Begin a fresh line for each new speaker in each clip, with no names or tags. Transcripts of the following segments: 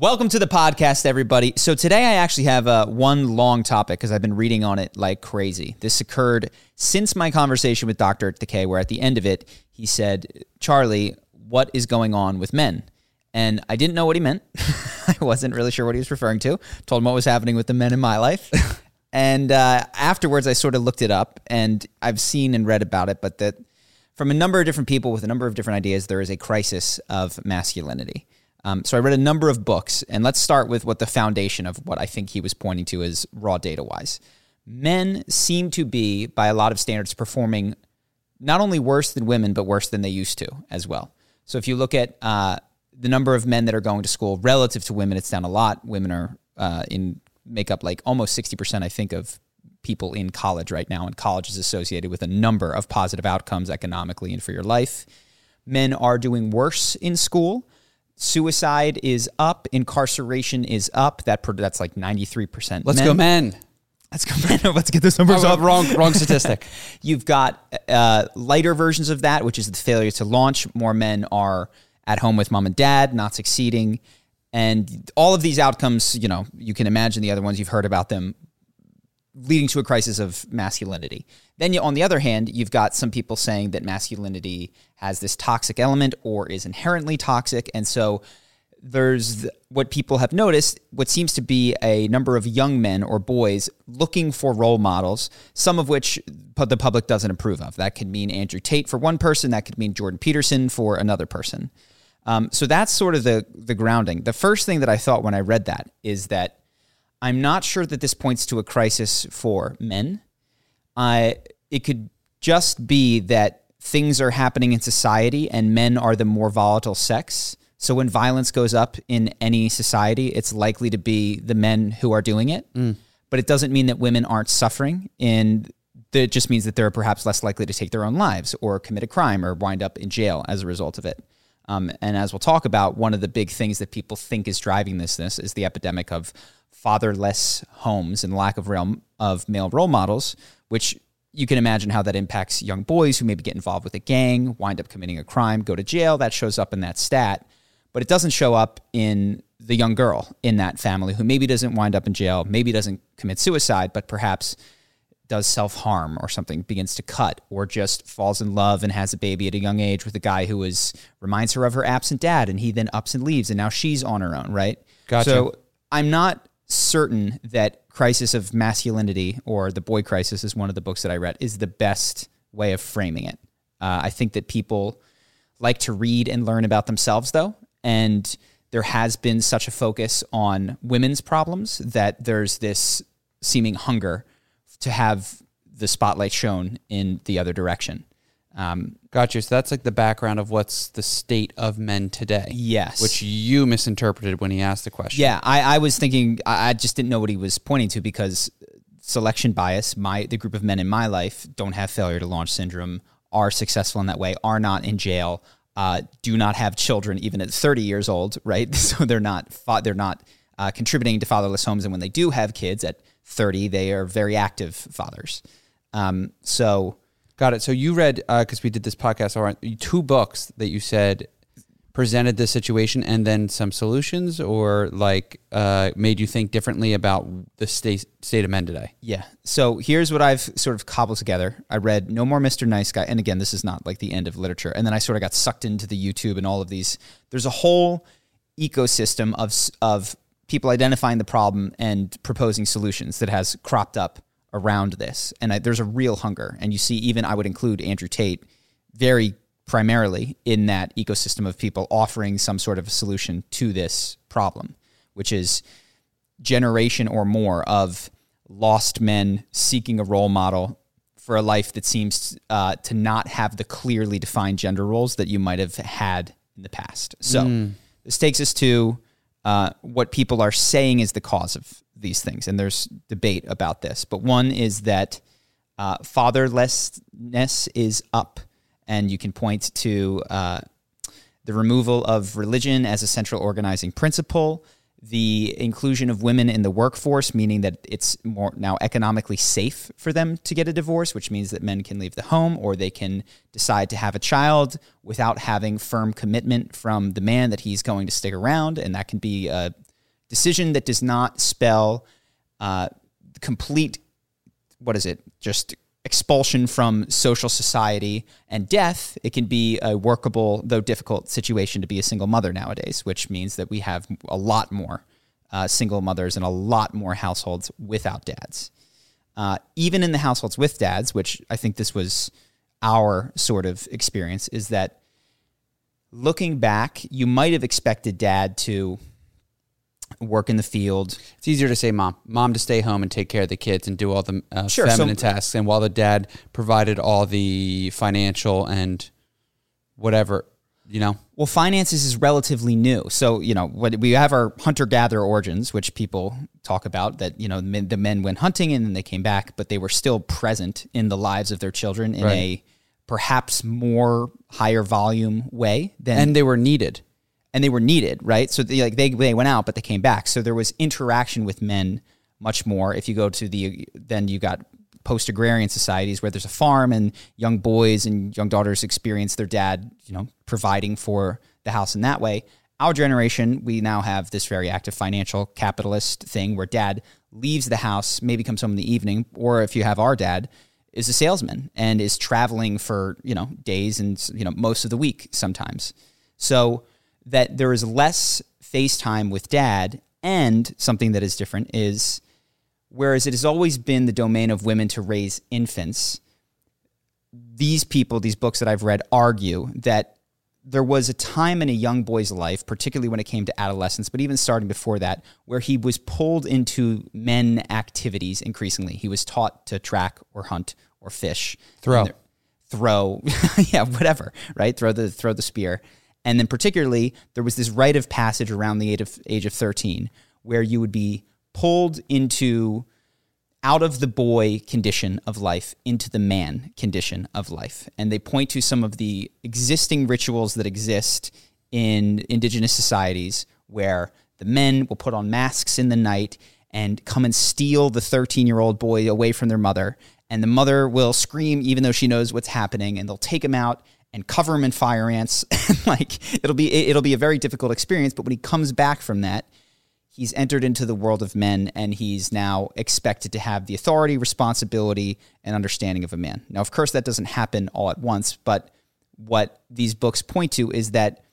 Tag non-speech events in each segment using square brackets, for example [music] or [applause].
Welcome to the podcast, everybody. So today I actually have uh, one long topic because I've been reading on it like crazy. This occurred since my conversation with Dr. Takei, where at the end of it, he said, Charlie, what is going on with men? And I didn't know what he meant. [laughs] I wasn't really sure what he was referring to. Told him what was happening with the men in my life. [laughs] and uh, afterwards, I sort of looked it up and I've seen and read about it, but that from a number of different people with a number of different ideas, there is a crisis of masculinity. Um, so I read a number of books, and let's start with what the foundation of what I think he was pointing to is raw data wise. Men seem to be, by a lot of standards, performing not only worse than women, but worse than they used to as well. So if you look at uh, the number of men that are going to school relative to women, it's down a lot. Women are uh, in make up like almost sixty percent, I think, of people in college right now, and college is associated with a number of positive outcomes economically and for your life. Men are doing worse in school Suicide is up. Incarceration is up. That that's like ninety three percent.
Let's go, men.
Let's go, men. [laughs] Let's get those numbers
oh,
up.
Wrong, wrong [laughs] statistic.
You've got uh, lighter versions of that, which is the failure to launch. More men are at home with mom and dad, not succeeding, and all of these outcomes. You know, you can imagine the other ones. You've heard about them leading to a crisis of masculinity. Then, you, on the other hand, you've got some people saying that masculinity has this toxic element or is inherently toxic. And so there's what people have noticed what seems to be a number of young men or boys looking for role models, some of which the public doesn't approve of. That could mean Andrew Tate for one person, that could mean Jordan Peterson for another person. Um, so that's sort of the the grounding. The first thing that I thought when I read that is that I'm not sure that this points to a crisis for men. I it could just be that things are happening in society and men are the more volatile sex. So when violence goes up in any society, it's likely to be the men who are doing it. Mm. But it doesn't mean that women aren't suffering. And it just means that they're perhaps less likely to take their own lives or commit a crime or wind up in jail as a result of it. Um, and as we'll talk about, one of the big things that people think is driving this, this is the epidemic of fatherless homes and lack of real of male role models, which you can imagine how that impacts young boys who maybe get involved with a gang, wind up committing a crime, go to jail. That shows up in that stat, but it doesn't show up in the young girl in that family who maybe doesn't wind up in jail, maybe doesn't commit suicide, but perhaps does self harm or something, begins to cut, or just falls in love and has a baby at a young age with a guy who is reminds her of her absent dad, and he then ups and leaves, and now she's on her own, right?
Gotcha.
So I'm not certain that Crisis of Masculinity or The Boy Crisis is one of the books that I read is the best way of framing it. Uh, I think that people like to read and learn about themselves, though, and there has been such a focus on women's problems that there's this seeming hunger to have the spotlight shown in the other direction.
Um, gotcha. So that's like the background of what's the state of men today.
Yes.
Which you misinterpreted when he asked the question.
Yeah, I, I was thinking, I just didn't know what he was pointing to because selection bias, my the group of men in my life don't have failure to launch syndrome, are successful in that way, are not in jail, uh, do not have children even at 30 years old, right? [laughs] So they're not they're not uh, contributing to fatherless homes, and when they do have kids at 30, they are very active fathers. Um, so
Got it. So you read because uh, we did this podcast, right, two books that you said presented this situation and then some solutions, or like uh, made you think differently about the state state of men today.
Yeah. So here's what I've sort of cobbled together. I read No More Mr. Nice Guy, and again, this is not like the end of literature. And then I sort of got sucked into the YouTube and all of these. There's a whole ecosystem of of people identifying the problem and proposing solutions that has cropped up around this. And I, there's a real hunger. And you see, even I would include Andrew Tate very primarily in that ecosystem of people offering some sort of a solution to this problem, which is generation or more of lost men seeking a role model for a life that seems uh, to not have the clearly defined gender roles that you might have had in the past. So mm. this takes us to uh, what people are saying is the cause of these things, and there's debate about this. But one is that uh, fatherlessness is up, and you can point to uh, the removal of religion as a central organizing principle, the inclusion of women in the workforce, meaning that it's more now economically safe for them to get a divorce, which means that men can leave the home or they can decide to have a child without having firm commitment from the man that he's going to stick around. And that can be a decision that does not spell uh, complete, what is it, just expulsion from social society and death, it can be a workable, though difficult, situation to be a single mother nowadays, which means that we have a lot more uh, single mothers and a lot more households without dads. Uh, even in the households with dads, which I think this was our sort of experience, is that looking back, you might have expected dad to work in the field.
It's easier to say mom, mom to stay home and take care of the kids and do all the uh,
Sure, so-
feminine tasks, and while the dad provided all the financial and whatever, you know.
Well, finances is relatively new. So, you know, what we have our hunter gatherer origins, which people talk about that, you know, men, the men went hunting and then they came back, but they were still present in the lives of their children in
Right.
a perhaps more higher volume way than
And they were needed.
And they were needed, right? So they, like they they went out, but they came back. So there was interaction with men much more. If you go to the then you got post agrarian societies where there's a farm and young boys and young daughters experience their dad, you know, providing for the house in that way. Our generation, we now have this very active financial capitalist thing where dad leaves the house, maybe comes home in the evening, or if you have our dad, is a salesman and is traveling for, you know, days and, you know, most of the week sometimes. So that there is less FaceTime with dad. And something that is different is whereas it has always been the domain of women to raise infants, these people, these books that I've read, argue that there was a time in a young boy's life, particularly when it came to adolescence, but even starting before that, where he was pulled into men activities increasingly. He was taught to track or hunt or fish,
Throw.
Throw, [laughs] yeah, whatever, right? Throw the throw the spear, and then particularly there was this rite of passage around the age of age of thirteen, where you would be pulled into out of the boy condition of life into the man condition of life. And they point to some of the existing rituals that exist in indigenous societies where the men will put on masks in the night and come and steal the 13 year old boy away from their mother. And the mother will scream even though she knows what's happening and they'll take him out and cover him in fire ants. [laughs] like it'll be it'll be a very difficult experience, but when he comes back from that, he's entered into the world of men and he's now expected to have the authority, responsibility, and understanding of a man. Now, of course, that doesn't happen all at once, but what these books point to is that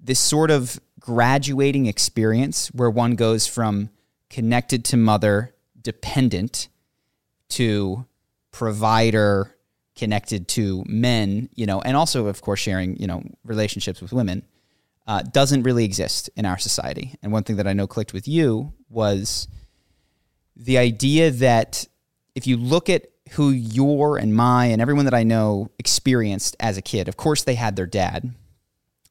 this sort of graduating experience where one goes from connected to mother, dependent, to provider, connected to men, you know, and also, of course, sharing, you know, relationships with women uh, doesn't really exist in our society. And one thing that I know clicked with you was the idea that if you look at who your and my and everyone that I know experienced as a kid, of course they had their dad,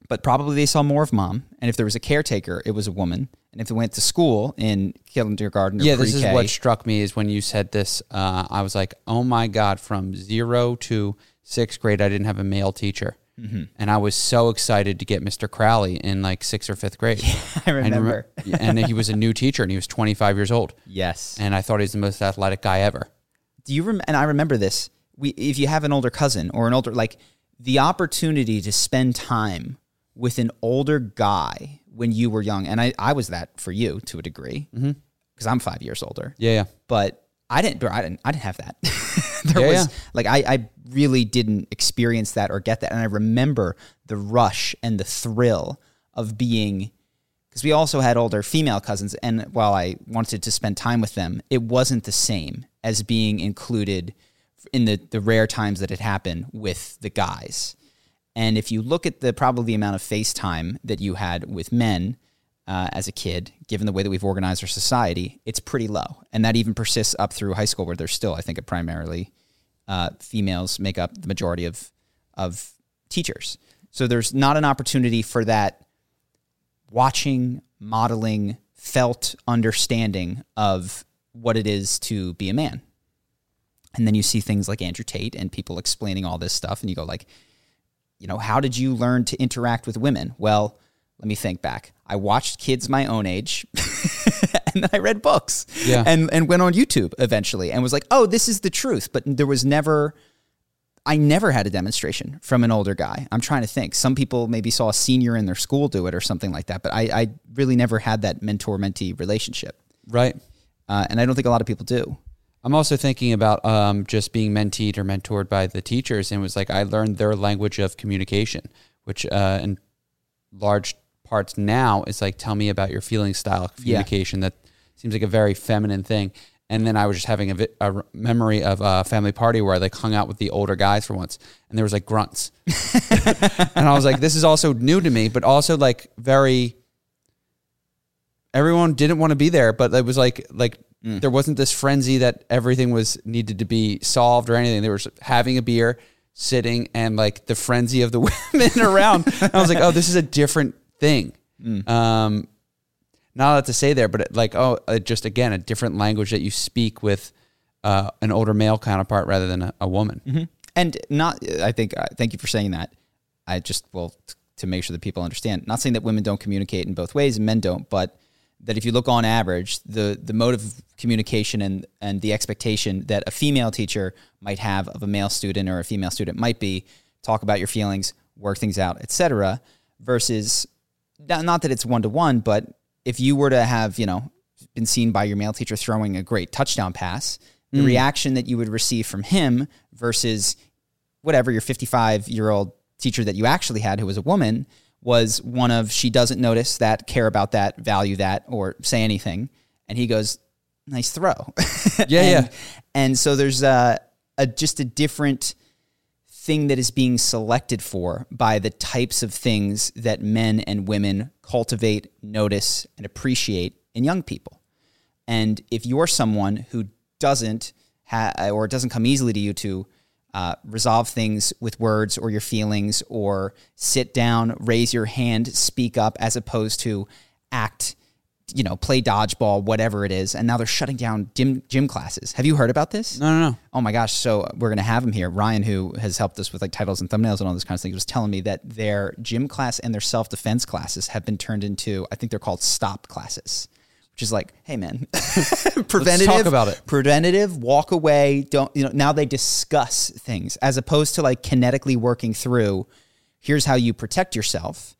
but probably they saw more of mom. And if there was a caretaker, it was a woman. And if they went to school in kindergarten or
Yeah, this is what struck me is when you said this. Uh, I was like, oh my god! From zero to sixth grade, I didn't have a male teacher,
Mm-hmm.
and I was so excited to get Mr. Crowley in like sixth or fifth grade. [laughs]
I
And
remember.
remem- and he was a new teacher, and he was 25 years old,
yes.
and I thought he was the most athletic guy ever.
do you rem- and I remember this. We if you have an older cousin or an older like the opportunity to spend time with an older guy when you were young, and I I was that for you to a degree mm-hmm. because I'm five years older,
Yeah, yeah.
but I didn't I didn't I didn't have that. [laughs] there
Yeah,
was
yeah.
like I I really didn't experience that or get that, and I remember the rush and the thrill of being because we also had older female cousins and while i wanted to spend time with them it wasn't the same as being included in the, the rare times that it happened with the guys and if you look at the probably the amount of FaceTime that you had with men uh, as a kid, given the way that we've organized our society, it's pretty low. And that even persists up through high school, where there's still, I think, a primarily uh, females make up the majority of of teachers. So there's not an opportunity for that watching, modeling, felt understanding of what it is to be a man. And then you see things like Andrew Tate and people explaining all this stuff, and you go like, you know, how did you learn to interact with women? Well, let me think back. I watched kids my own age, [laughs] and then I read books,
Yeah.
and and went on YouTube eventually, and was like, oh, this is the truth. But there was never I never had a demonstration from an older guy. I'm trying to think. Some people maybe saw a senior in their school do it or something like that, but I, I really never had that mentor mentee relationship.
Right.
Uh, and I don't think a lot of people do.
I'm also thinking about um, just being mentored or mentored by the teachers, and it was like I learned their language of communication, which uh, in large parts now is like tell me about your feeling style of
Yeah.
communication. That seems like a very feminine thing. And then I was just having a, vi- a memory of a family party where I like hung out with the older guys for once, and there was like grunts, [laughs] and I was like, this is also new to me, but also like very. Everyone didn't want to be there, but it was like like there wasn't this frenzy that everything was needed to be solved or anything. They were having a beer, sitting, and like the frenzy of the [laughs] women around. I was like, oh, this is a different thing. Um, not a lot to say there, but it, like, oh, uh, just again, a different language that you speak with uh, an older male counterpart rather than a, a woman.
And not, I think, uh, thank you for saying that. I just, well, t- to make sure that people understand, not saying that women don't communicate in both ways and men don't, but that if you look on average, the, the mode of communication and, and the expectation that a female teacher might have of a male student or a female student might be talk about your feelings, work things out, etc. versus not, that it's one to one, but if you were to have, you know, been seen by your male teacher throwing a great touchdown pass, the mm. reaction that you would receive from him versus whatever your 55 year old teacher that you actually had who was a woman was one of she doesn't notice that, care about that, value that, or say anything. And he goes, nice throw. [laughs]
Yeah,
and,
yeah.
And so there's a, a just a different thing that is being selected for by the types of things that men and women cultivate, notice, and appreciate in young people. And if you're someone who doesn't ha- or it doesn't come easily to you to uh, resolve things with words or your feelings or sit down, raise your hand, speak up, as opposed to act, you know, play dodgeball, whatever it is. And now they're shutting down gym, gym classes. Have you heard about this?
No, no, no.
Oh my gosh. So we're going to have him here. Ryan, who has helped us with like titles and thumbnails and all this kind of things, was telling me that their gym class and their self defense classes have been turned into, I think they're called stop classes, which is like, hey man, [laughs] preventative.
Talk about it.
Preventative, walk away. Don't, you know, now they discuss things as opposed to like kinetically working through, here's how you protect yourself.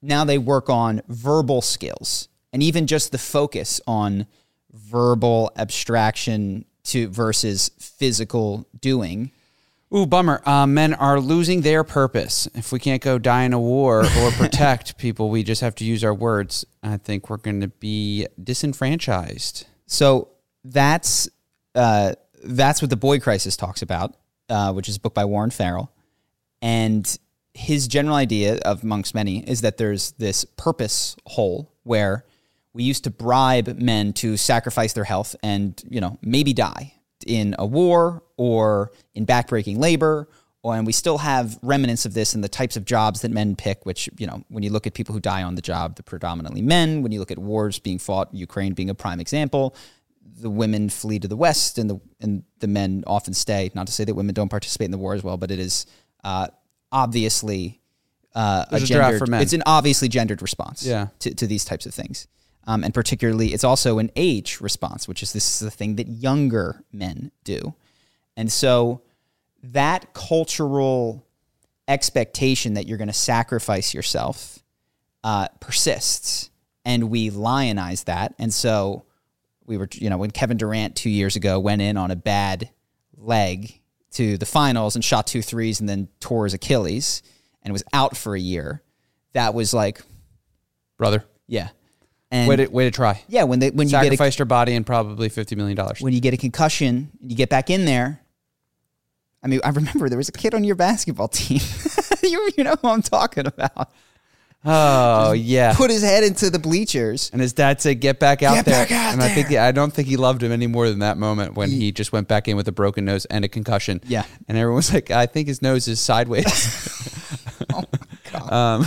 Now they work on verbal skills and even just the focus on verbal abstraction to versus physical doing.
Ooh, bummer. Uh, men are losing their purpose. If we can't go die in a war [laughs] or protect people, we just have to use our words. I think we're going to be disenfranchised.
So that's uh, that's what the Boy Crisis talks about, uh, which is a book by Warren Farrell, and his general idea of amongst many is that there's this purpose hole where we used to bribe men to sacrifice their health and you know maybe die in a war or in backbreaking labor or, and we still have remnants of this in the types of jobs that men pick which you know when you look at people who die on the job they're predominantly men when you look at wars being fought ukraine being a prime example the women flee to the west and the and the men often stay not to say that women don't participate in the war as well but it is uh, obviously uh, a
There's a draft
gendered
for men.
it's an obviously gendered response
Yeah.
to, to these types of things um, and particularly it's also an age response which is this is the thing that younger men do and so that cultural expectation that you're going to sacrifice yourself uh, persists, and we lionize that. And so we were, you know, when Kevin Durant two years ago went in on a bad leg to the finals and shot two threes and then tore his Achilles and was out for a year, that was like,
Brother,
yeah. And
way to, way to try.
yeah, when they when you get a,
Sacrificed your body and probably $50 million.
when you get a concussion, you get back in there. I mean, I remember there was a kid on your basketball team. [laughs] you, you know who I'm talking about.
Oh, yeah.
Put his head into the bleachers.
And his dad said, "Get back out
Get
there."
back out
and I think. I don't think he loved him any more than that moment when he just went back in with a broken nose and a concussion.
Yeah.
and everyone was like, "I think his nose is sideways." [laughs]
Oh my [laughs] god,
um,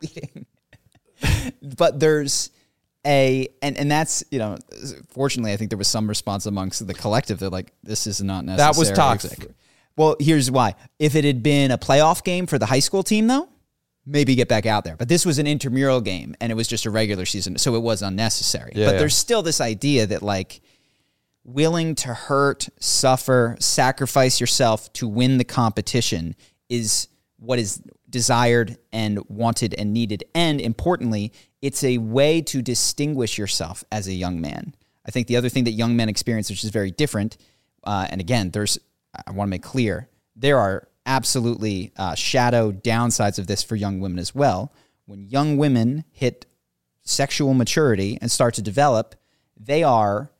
bleeding. but there's a and and that's you know, fortunately, I think there was some response amongst the collective. They're like, this is not necessary.
That was toxic.
Well, here's why. If it had been a playoff game for the high school team, though, maybe get back out there. But this was an intramural game, and it was just a regular season, so it was unnecessary.
Yeah,
but
yeah.
there's still this idea that like willing to hurt, suffer, sacrifice yourself to win the competition is what is desired and wanted and needed. And importantly, it's a way to distinguish yourself as a young man. I think the other thing that young men experience, which is very different, uh, and again, there's, I want to make clear, there are absolutely uh, shadow downsides of this for young women as well. When young women hit sexual maturity and start to develop, they are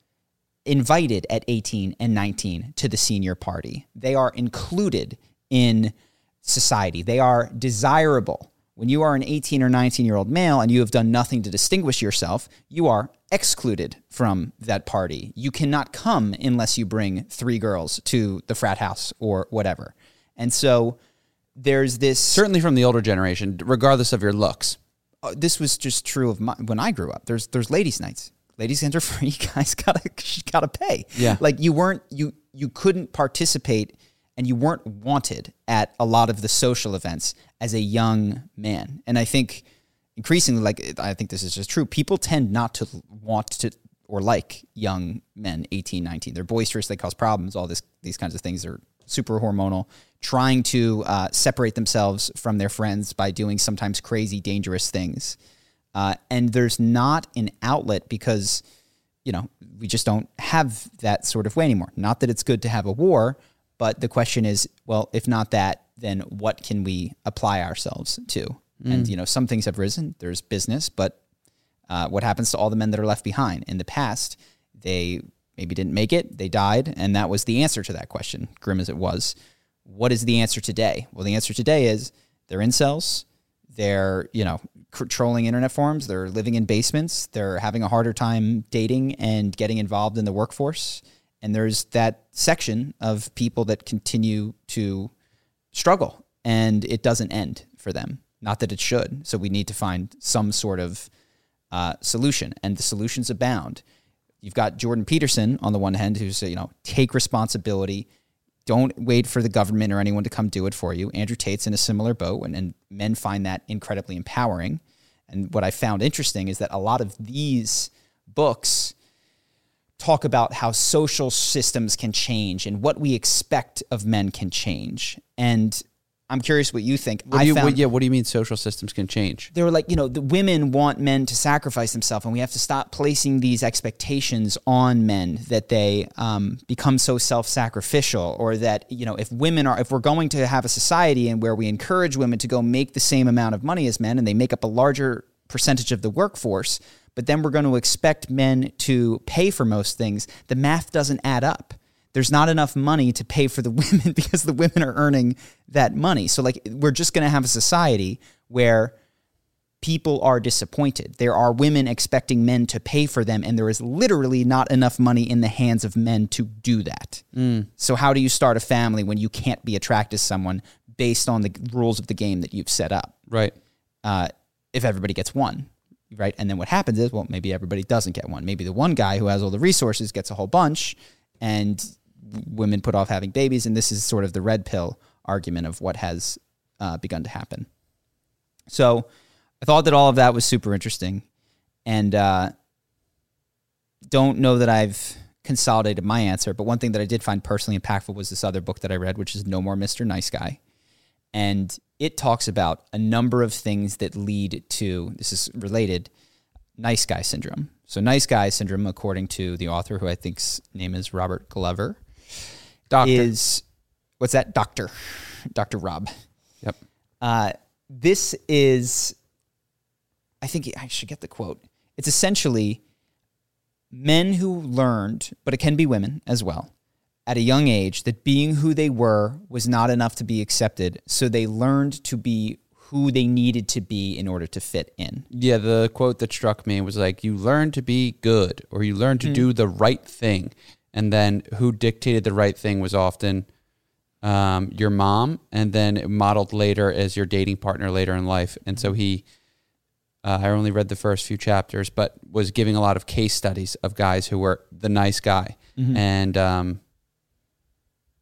invited at 18 and 19 to the senior party. They are included in society. They are desirable. When you are an 18 or 19 year old male and you have done nothing to distinguish yourself, you are excluded from that party. You cannot come unless you bring three girls to the frat house or whatever. And so there's this
Certainly from the older generation, regardless of your looks.
uh, this was just true of my, when I grew up. There's there's ladies' nights. Ladies' nights are [laughs] free. Guys gotta [laughs] gotta pay.
Yeah.
like you weren't you you couldn't participate and you weren't wanted at a lot of the social events as a young man. And I think increasingly, like I think this is just true. People tend not to want to or like young men, 18, 19. They're boisterous. They cause problems. All this these kinds of things are super hormonal. Trying to uh, separate themselves from their friends by doing sometimes crazy, dangerous things. Uh, and there's not an outlet because you know we just don't have that sort of way anymore. Not that it's good to have a war, but the question is, well, if not that, then what can we apply ourselves to? And you know, some things have risen. There's business, but uh, what happens to all the men that are left behind? In the past, they maybe didn't make it, they died, and that was the answer to that question, grim as it was. What is the answer today? Well, the answer today is they're incels, they're, you know, controlling internet forums, they're living in basements, they're having a harder time dating and getting involved in the workforce. And there's that section of people that continue to struggle and it doesn't end for them. Not that it should. So we need to find some sort of uh, solution, and the solutions abound. You've got Jordan Peterson on the one hand, who's you know take responsibility. Don't wait for the government or anyone to come do it for you. Andrew Tate's in a similar boat, and, and men find that incredibly empowering. And what I found interesting is that a lot of these books talk about how social systems can change and what we expect of men can change. And I'm curious what you think.
What you,
found
what, yeah, what do you mean social systems can change?
they were like, you know, the women want men to sacrifice themselves, and we have to stop placing these expectations on men that they um, become so self-sacrificial, or that you know, if women are, if we're going to have a society and where we encourage women to go make the same amount of money as men, and they make up a larger percentage of the workforce, but then we're going to expect men to pay for most things, the math doesn't add up there's not enough money to pay for the [laughs] women because the women are earning that money. So like we're just going to have a society where people are disappointed. There are women expecting men to pay for them and there is literally not enough money in the hands of men to do that. So how do you start a family when you can't be attracted to someone based on the rules of the game that you've set up?
Right.
uh, if everybody gets one, right? And then what happens is, well, maybe everybody doesn't get one. Maybe the one guy who has all the resources gets a whole bunch, and women put off having babies. And this is sort of the red pill argument of what has uh, begun to happen. So I thought that all of that was super interesting, and uh, don't know that I've consolidated my answer. But one thing that I did find personally impactful was this other book that I read, which is No More Mr. Nice Guy and it talks about a number of things that lead to this is related nice guy syndrome. So nice guy syndrome according to the author who i think's name is robert glover
Doctor.
is what's that? Doctor. Dr rob.
Yep.
uh, this is i think i should get the quote. It's essentially men who learned but it can be women as well at a young age that being who they were was not enough to be accepted. So they learned to be who they needed to be in order to fit in.
Yeah, the quote that struck me was like, "You learn to be good, or you learn to do the right thing." And then, who dictated the right thing was often um, your mom, and then modeled later as your dating partner later in life. And so he, uh, I only read the first few chapters, but was giving a lot of case studies of guys who were the nice guy, and um,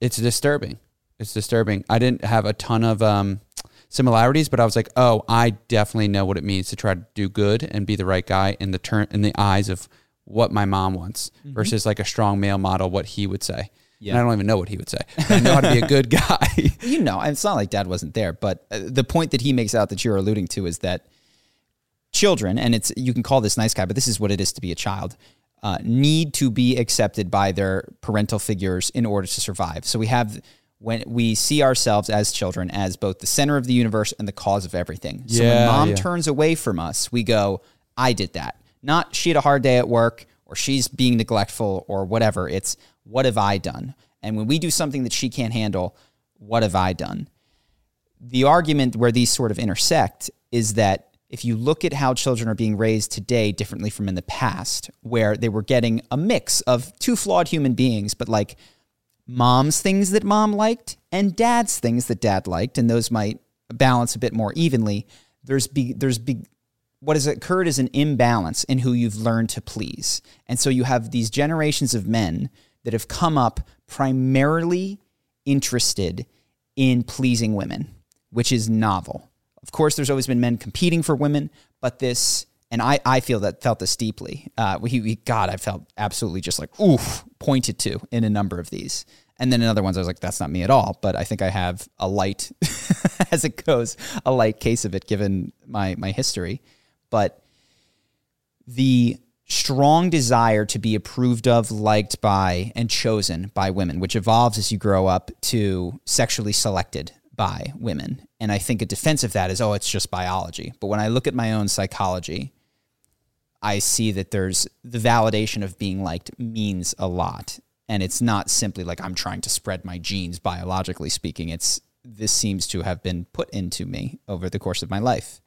it's disturbing. It's disturbing. I didn't have a ton of um, similarities, but I was like, oh, I definitely know what it means to try to do good and be the right guy in the turn in the eyes of what my mom wants versus like a strong male model, what he would say.
Yeah.
And I don't even know what he would say. I know how to be a [laughs] good guy.
you know, it's not like dad wasn't there, but uh, the point that he makes out that you're alluding to is that children, and it's you can call this nice guy, but this is what it is to be a child, uh, need to be accepted by their parental figures in order to survive. So we have when we see ourselves as children as both the center of the universe and the cause of everything. So when mom
yeah.
turns away from us, we go, I did that. Not she had a hard day at work or she's being neglectful or whatever. It's what have I done? And when we do something that she can't handle, what have I done? The argument where these sort of intersect is that if you look at how children are being raised today differently from in the past, where they were getting a mix of two flawed human beings, but like mom's things that mom liked and dad's things that dad liked, and those might balance a bit more evenly. There's be, there's be, what has occurred is an imbalance in who you've learned to please, and so you have these generations of men that have come up primarily interested in pleasing women, which is novel. Of course, there's always been men competing for women, but this, and I, I feel that felt this deeply. Uh, we, we, God, I felt absolutely just like, oof, pointed to in a number of these. And then in other ones, I was like, that's not me at all. But I think I have a light, [laughs] as it goes, a light case of it given my, my history. But the strong desire to be approved of, liked by, and chosen by women, which evolves as you grow up to sexually selected by women. And I think a defense of that is, oh, it's just biology. But when I look at my own psychology, I see that there's the validation of being liked means a lot. And it's not simply like I'm trying to spread my genes biologically speaking. It's this seems to have been put into me over the course of my life.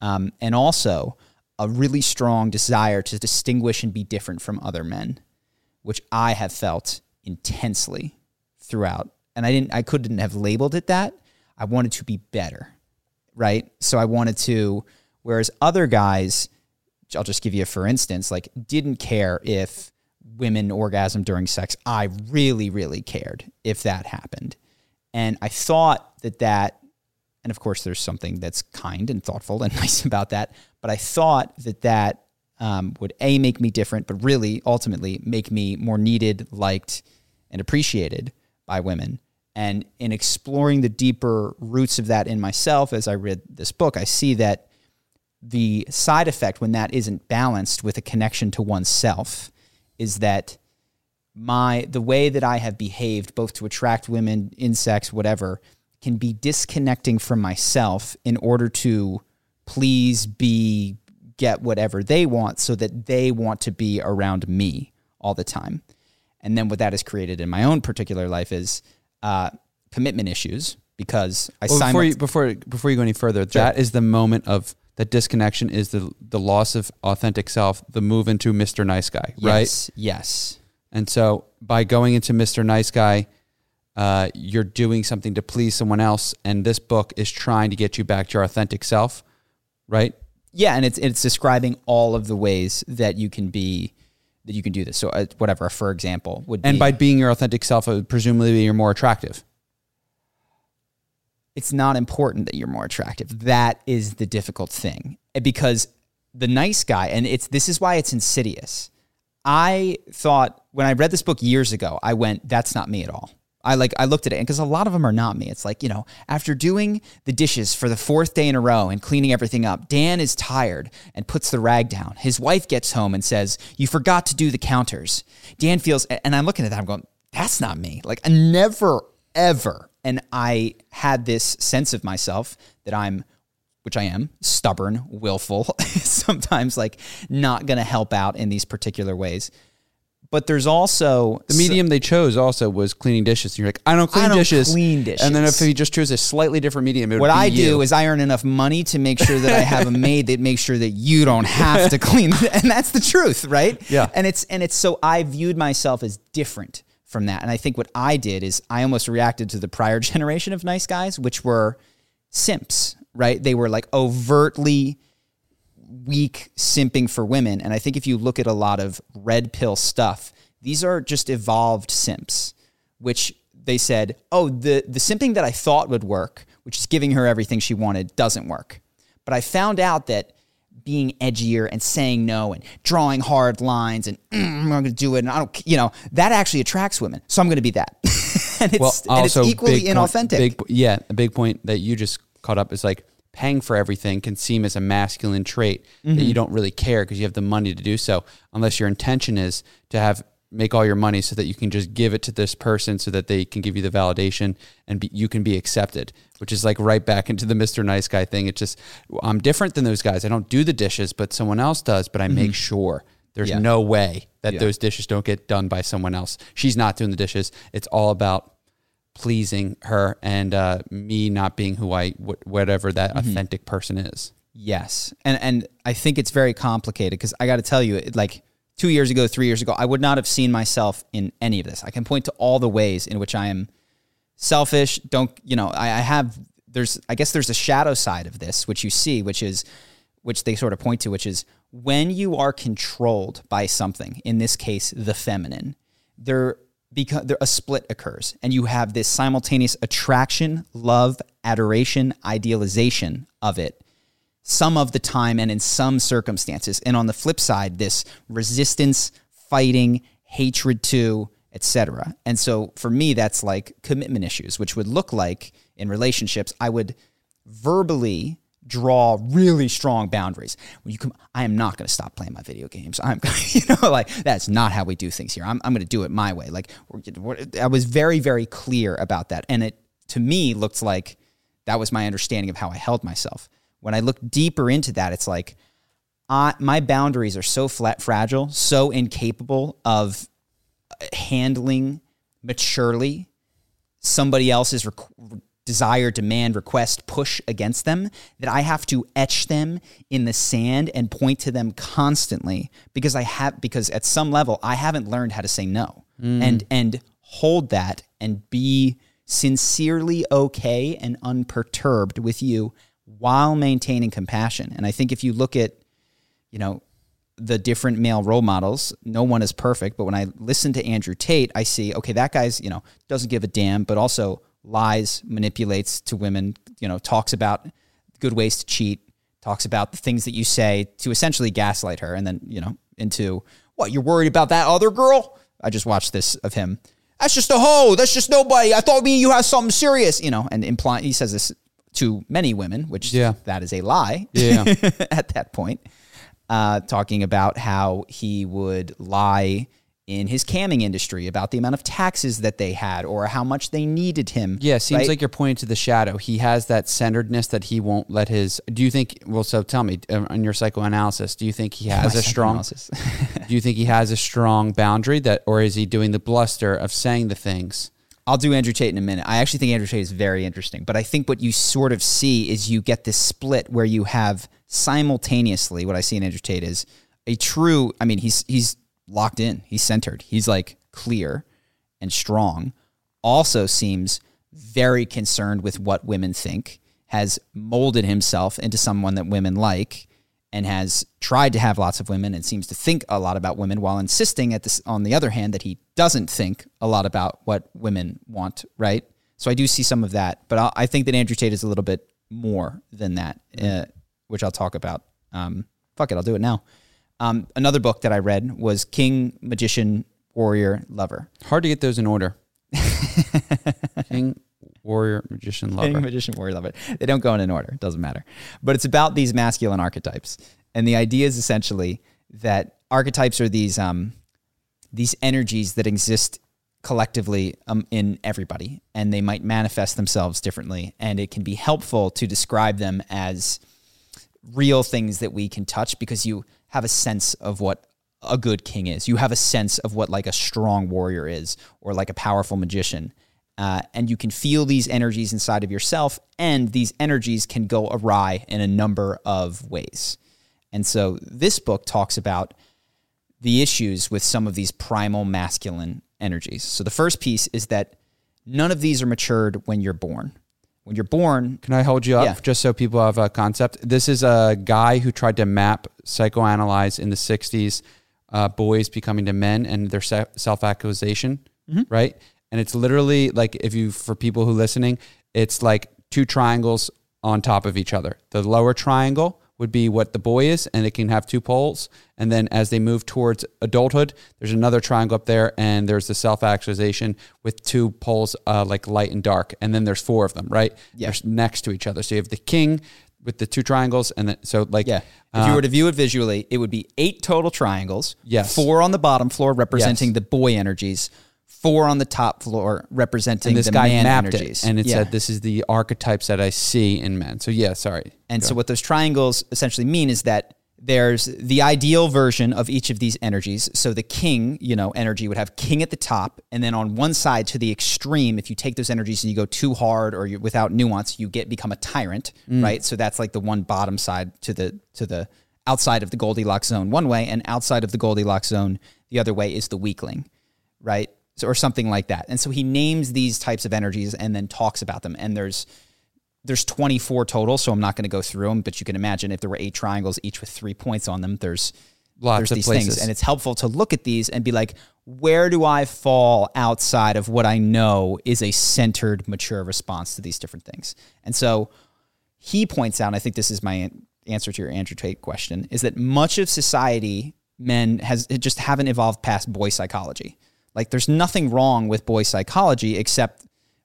Um, and also a really strong desire to distinguish and be different from other men, which I have felt intensely throughout. And I didn't, I couldn't have labeled it that. I wanted to be better, right? So I wanted to, whereas other guys, I'll just give you for instance, like didn't care if women orgasm during sex. I really, really cared if that happened. And I thought that that, and of course, there's something that's kind and thoughtful and [laughs] nice about that. But I thought that that um, would A, make me different, but really ultimately make me more needed, liked, and appreciated by women. And in exploring the deeper roots of that in myself as I read this book, I see that the side effect when that isn't balanced with a connection to oneself is that my the way that I have behaved both to attract women in sex whatever can be disconnecting from myself in order to please be get whatever they want so that they want to be around me all the time. And then what that has created in my own particular life is uh, commitment issues because I
Well,
simu-
before you before before you go any further, that is the moment of that disconnection is the the loss of authentic self, the move into Mr. Nice Guy, right?
yes, yes
And so by going into Mr. Nice Guy, uh, you're doing something to please someone else, and this book is trying to get you back to your authentic self, right?
Yeah, and it's it's describing all of the ways that you can be that you can do this. So uh, whatever, for example, would be
And by being your authentic self, uh, presumably you're more attractive.
it's not important that you're more attractive. That is the difficult thing Uh, because the nice guy, and it's this is why it's insidious. I thought when I read this book years ago, I went, "That's not me at all." I like I looked at it because a lot of them are not me. It's like you know, after doing the dishes for the fourth day in a row and cleaning everything up, Dan is tired and puts the rag down. His wife gets home and says, "You forgot to do the counters." Dan feels, and I'm looking at that. I'm going, "That's not me." Like I never ever. And I had this sense of myself that I'm which I am, stubborn, willful, [laughs] sometimes like not going to help out in these particular ways. But there's also
The medium they chose also was cleaning dishes. And you're like, I don't clean
I don't
dishes.
clean
And then if
dishes.
you just chose a slightly different medium, it would
what
be
I
you.
do is I earn enough money to make sure that I have a [laughs] maid that makes sure that you don't have to clean, [laughs] and that's the truth, right?
Yeah.
And it's and it's so I viewed myself as different from that, and I think what I did is I almost reacted to the prior [laughs] generation of nice guys, which were simps, right? They were like overtly weak simping for women. And I think if you look at a lot of red pill stuff, these are just evolved simps, which they said, oh, the, the simping that I thought would work, which is giving her everything she wanted, doesn't work. But I found out that being edgier and saying no and drawing hard lines and mm, I'm going to do it and I don't, you know, that actually attracts women. So I'm going to be that. [laughs] and, it's, and it's equally
big
inauthentic.
Point, big, yeah, a big point that you just caught up is like paying for everything can seem as a masculine trait
Mm-hmm.
that you don't really care because you have the money to do so, unless your intention is to have make all your money so that you can just give it to this person so that they can give you the validation and be, you can be accepted which is like right back into the mr nice guy thing it's just i'm different than those guys i don't do the dishes but someone else does but i make sure there's
Mm-hmm. Yeah.
no way that
Yeah.
those dishes don't get done by someone else she's not doing the dishes it's all about pleasing her and uh, me not being who I wh- whatever that
Mm-hmm.
authentic person is.
Yes, and and I think it's very complicated because I got to tell you, it, like two years ago, three years ago, I would not have seen myself in any of this. I can point to all the ways in which I am selfish. Don't you know? I, I have there's I guess there's a shadow side of this which you see, which is which they sort of point to, which is when you are controlled by something. In this case, the feminine. There because a split occurs, and you have this simultaneous attraction, love, adoration, idealization of it some of the time and in some circumstances. And on the flip side, this resistance, fighting, hatred to, etc. And so for me, that's like commitment issues, which would look like in relationships, I would verbally draw really strong boundaries. You come, I am not going to stop playing my video games. I'm, [laughs] you know, like that's not how we do things here. I'm, I'm going to do it my way. Like I was very, very clear about that, and it to me looked like that was my understanding of how I held myself. When I look deeper into that, it's like I, my boundaries are so flat, fragile, so incapable of uh, handling maturely somebody else's desire, demand, request, push against them that I have to etch them in the sand and point to them constantly because I have because at some level I haven't learned how to say no mm. and and hold that and be sincerely okay and unperturbed with you while maintaining compassion. And I think if you look at you know, the different male role models, no one is perfect. But when I listen to Andrew Tate, I see, okay, that guy's, you know, doesn't give a damn, but also lies, manipulates to women, you know, talks about good ways to cheat, talks about the things that you say to essentially gaslight her. And then, you know, into what, you're worried about that other girl? I just watched this of him. That's just a hoe. That's just nobody. I thought me and you had something serious, you know, and implying, he says this to many women, which
Yeah.
that is a lie
Yeah. [laughs]
at that point, uh, talking about how he would lie in his camming industry about the amount of taxes that they had or how much they needed him.
Yeah, seems
right?
like you're pointing to the shadow. He has that centeredness that he won't let his. Do you think? Well, so tell me, um, on your psychoanalysis, do you think he [laughs] has
My
a strong? [laughs] do you think he has a strong boundary that, or is he doing the bluster of saying the things?
I'll do Andrew Tate in a minute. I actually think Andrew Tate is very interesting, but I think what you sort of see is you get this split where you have simultaneously what I see in Andrew Tate is a true. I mean, he's he's locked in. He's centered. He's like clear and strong. Also seems very concerned with what women think. Has molded himself into someone that women like, and has tried to have lots of women and seems to think a lot about women while insisting at this on the other hand that he doesn't think a lot about what women want right so i do see some of that but i, I think that andrew tate is a little bit more than that uh, which i'll talk about um, fuck it i'll do it now um, another book that i read was king magician warrior lover
Hard to get those in order. [laughs] King, warrior, magician, lover.
King, magician, warrior, lover. They don't go in an order. It doesn't matter. But it's about these masculine archetypes, and the idea is essentially that archetypes are these um, these energies that exist collectively um, in everybody, and they might manifest themselves differently. And it can be helpful to describe them as real things that we can touch because you have a sense of what a good king is. You have a sense of what like a strong warrior is or like a powerful magician. Uh, and you can feel these energies inside of yourself, and these energies can go awry in a number of ways. And so this book talks about the issues with some of these primal masculine energies. So the first piece is that none of these are matured when you're born. When you're born,
Can I hold you up
Yeah.
just so people have a concept? This is a guy who tried to map, psychoanalyze in the 60s uh, boys becoming to men and their se- self actualization, right? And it's literally like, if you, for people who listening, it's like two triangles on top of each other. The lower triangle would be what the boy is, and it can have two poles. And then as they move towards adulthood, there's another triangle up there, and there's the self actualization with two poles, uh, like light and dark. And then there's four of them, right?
Yeah.
They're next to each other. So you have the king with the two triangles, and then so like
Yeah. If you were to view it visually, it would be eight total triangles.
Yes.
Four on the bottom floor representing
Yes.
the boy energies. Four on the top floor representing
and this
the
guy
man
mapped
energies.
it, and it
Yeah.
said this is the archetypes that I see in men. So yeah, sorry.
And so what those triangles essentially mean is that there's the ideal version of each of these energies. So the king, you know, energy would have king at the top, and then on one side to the extreme, if you take those energies and you go too hard or without nuance, you get become a tyrant, mm. right? So that's like the one bottom side to the to the outside of the Goldilocks zone one way, and outside of the Goldilocks zone the other way is the weakling, right? Or something like that. And so he names these types of energies and then talks about them. And there's there's 24 total, so I'm not going to go through them. But you can imagine if there were eight triangles, each with three points on them, there's
Lots
there's
of
these
places.
things, and it's helpful to look at these and be like, where do I fall outside of what I know is a centered, mature response to these different things? And so he points out, and I think this is my answer to your Andrew Tate question, is that much of society, men has it just haven't evolved past boy psychology. Like there's nothing wrong with boy psychology except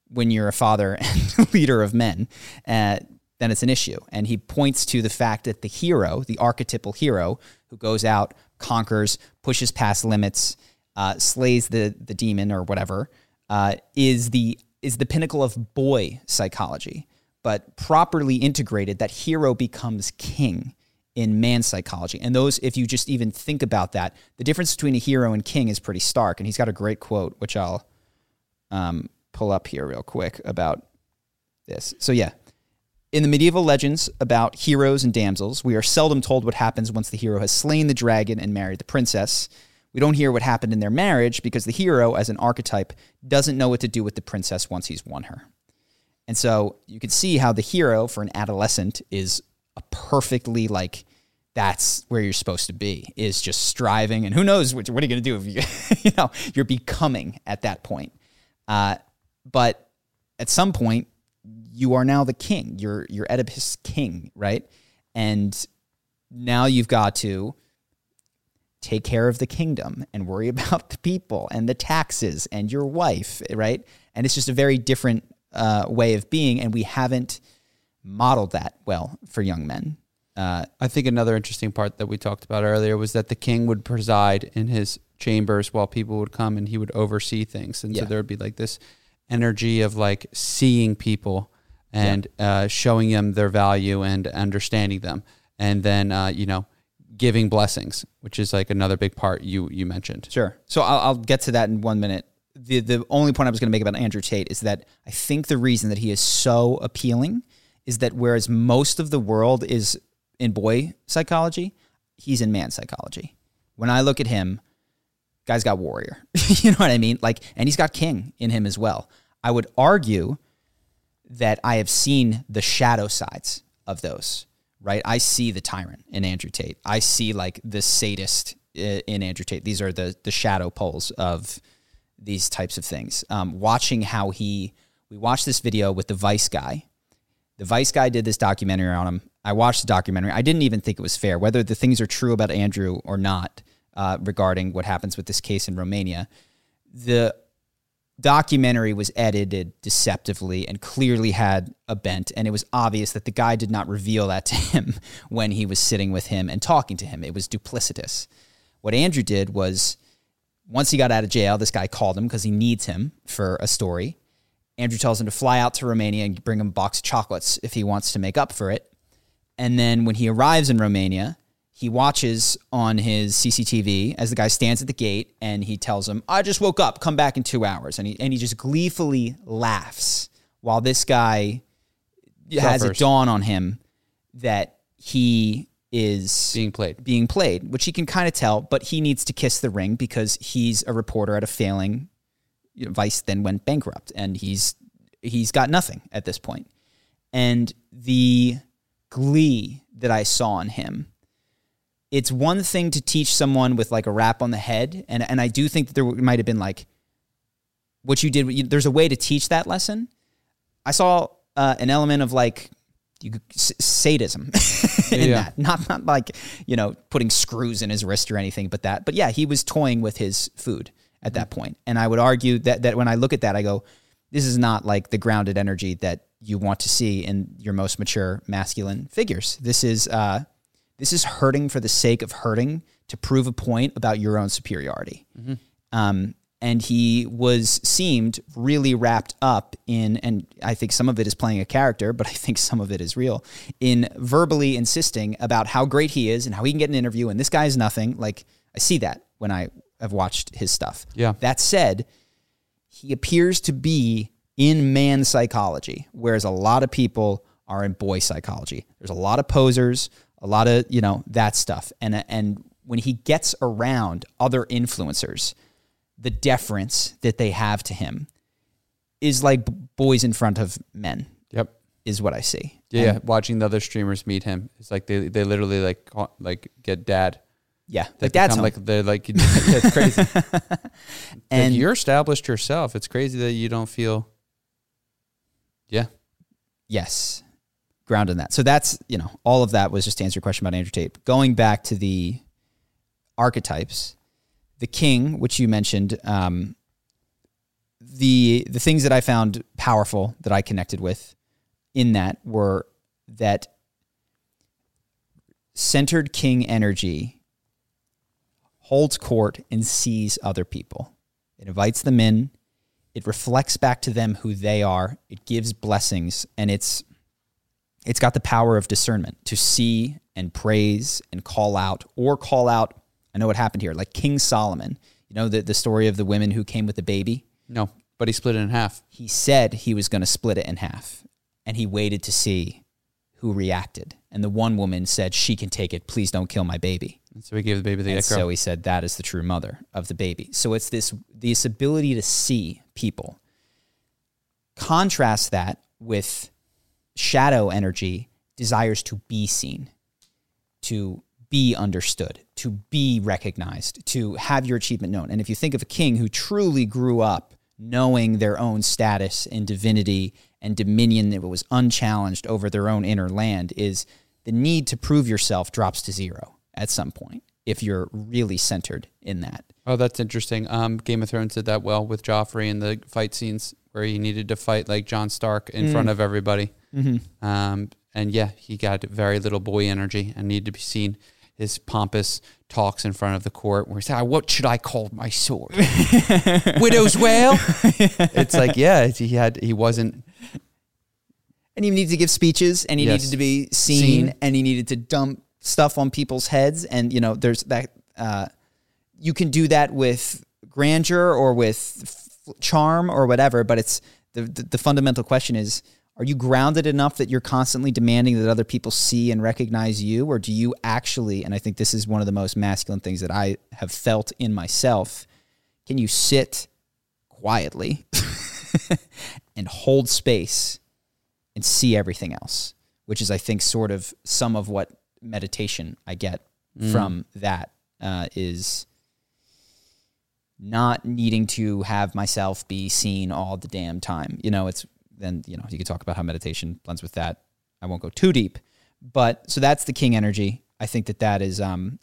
when you're a father [laughs] and leader of men, uh, then it's an issue. And he points to the fact that the hero, the archetypal hero, who goes out, conquers, pushes past limits, uh, slays the the demon or whatever, uh, is the is the pinnacle of boy psychology. But properly integrated, that hero becomes king in man psychology. And those, if you just even think about that, the difference between a hero and king is pretty stark. And he's got a great quote, which I'll um, pull up here real quick about this. So, yeah. In the medieval legends about heroes and damsels, we are seldom told what happens once the hero has slain the dragon and married the princess. We don't hear what happened in their marriage because the hero, as an archetype, doesn't know what to do with the princess once he's won her. And so you can see how the hero for an adolescent is a perfectly like that's where you're supposed to be is just striving and who knows what, what are you going to do if you [laughs] you know you're becoming at that point. Uh, but at some point you are now the king. You're you're Oedipus king, right? And now you've got to take care of the kingdom and worry [laughs] about the people and the taxes and your wife, right? And it's just a very different uh, way of being, and we haven't modeled that well for young men. Uh,
I think another interesting part that we talked about earlier was that the king would preside in his chambers while people would come and he would oversee things. And
Yeah.
so there would be like this energy of like seeing people and uh, showing them their value and understanding them. And then, uh, you know, giving blessings, which is like another big part you, you mentioned.
Sure. So I'll, I'll get to that in one minute. The the only point I was going to make about Andrew Tate is that I think the reason that he is so appealing is that whereas most of the world is in boy psychology, he's in man psychology. When I look at him, guy's got warrior. [laughs] you know what I mean? Like, and he's got king in him as well. I would argue that I have seen the shadow sides of those. Right? I see the tyrant in Andrew Tate. I see like the sadist uh, in Andrew Tate. These are the the shadow poles of these types of things. Um, watching how he, we watched this video with the Vice guy. The Vice guy did this documentary on him. I watched the documentary. I didn't even think it was fair, whether the things are true about Andrew or not, uh, regarding what happens with this case in Romania. The documentary was edited deceptively and clearly had a bent and it was obvious that the guy did not reveal that to him [laughs] when he was sitting with him and talking to him it was duplicitous what andrew did was once he got out of jail this guy called him because he needs him for a story andrew tells him to fly out to romania and bring him a box of chocolates if he wants to make up for it and then when he arrives in romania he watches on his CCTV as the guy stands at the gate and he tells him, I just woke up, come back in two hours. And he, and he just gleefully laughs while this guy has it
Suffers.
dawn on him that he is
Being played.
being played, which he can kind of tell, but he needs to kiss the ring because he's a reporter at a failing you know, Vice then went bankrupt and he's he's got nothing at this point. And the glee that I saw in him it's one thing to teach someone with like a rap on the head and and I do think that there might have been like what you did you- there's a way to teach that lesson I saw uh, an element of like you s- sadism [laughs] in
Yeah.
that. Not not like you know putting screws in his wrist or anything, but that. But yeah, he was toying with his food at that point, and I would argue that that when I look at that, I go, this is not like the grounded energy that you want to see in your most mature masculine figures. This is uh, this is hurting for the sake of hurting to prove a point about your own superiority. Um, and he was seemed really wrapped up in, and I think some of it is playing a character, but I think some of it is real, in verbally insisting about how great he is and how he can get an interview. And this guy is nothing. Like I see that when I have watched his stuff.
Yeah.
That said, he appears to be in man psychology, whereas a lot of people are in boy psychology. There's a lot of posers, a lot of you know that stuff, and uh, and when he gets around other influencers, the deference that they have to him is like boys in front of men.
Yep.
Is what I see.
Yeah,
And-.
Watching the other streamers meet him, it's like they they literally like like get dad.
yeah.
They
Like that's
like they're like [laughs] yeah, it's crazy. [laughs]
and
and you're established yourself. It's crazy that you don't feel. Yeah.
Yes. Grounded in that. So that's, you know, all of that was just to answer your question about Andrew Tate. Going back to the archetypes, the king, which you mentioned, um, the the things that I found powerful that I connected with in that were that centered king energy holds court and sees other people. It invites them in. It reflects back to them who they are. It gives blessings and it's it's got the power of discernment to see and praise and call out or call out. I know what happened here, like King Solomon. You know the, the story of the women who came with the baby?
No, but he split it in half.
He said he was going to split it in half and he waited to see who reacted. And the one woman said, She can take it. Please don't kill my baby.
And so he gave the baby the
And so he said that is the true mother of the baby. So it's this this ability to see people. Contrast that with shadow energy desires to be seen, to be understood, to be recognized, to have your achievement known. And if you think of a king who truly grew up knowing their own status and divinity and dominion that was unchallenged over their own inner land, is the need to prove yourself drops to zero at some point if you're really centered in that.
Oh, that's interesting. Um, Game of Thrones did that well with Joffrey in the fight scenes where he needed to fight like Jon Stark in front of everybody.
Mm-hmm.
Um, and yeah, he got very little boy energy and needed to be seen. His pompous talks in front of the court where he said, "What should I call my sword? [laughs] Widow's wail." it's like, yeah, he had he wasn't.
and he needed to give speeches and he
Yes.
needed to be seen,
Seen.
and he needed to dump stuff on people's heads and you know there's that uh, you can do that with grandeur or with f- charm or whatever but it's the, the the fundamental question is are you grounded enough that you're constantly demanding that other people see and recognize you? Or do you actually and i think this is one of the most masculine things that i have felt in myself can you sit quietly [laughs] and hold space and see everything else, which is, I think, sort of some of what meditation I get from that uh, is not needing to have myself be seen all the damn time. You know, it's then, you know, you could talk about how meditation blends with that. I won't go too deep, but so that's the king energy. I think that that is, um,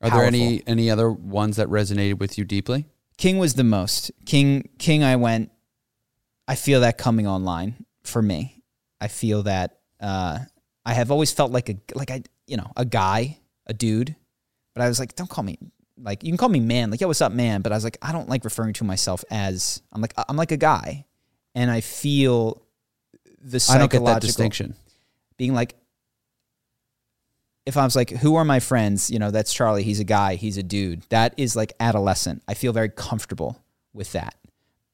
Are there any any other ones that resonated with you deeply?
King was the most. King King I went I feel that coming online for me. I feel that uh I have always felt like a like I you know, a guy, a dude. But I was like, don't call me like you can call me man, like, yo, what's up, man? But I was like, I don't like referring to myself as I'm like I'm like a guy. And I feel the
I
psychological
don't get that distinction.
being like if I was like, who are my friends? You know, that's Charlie. He's a guy. He's a dude. That is like adolescent. I feel very comfortable with that.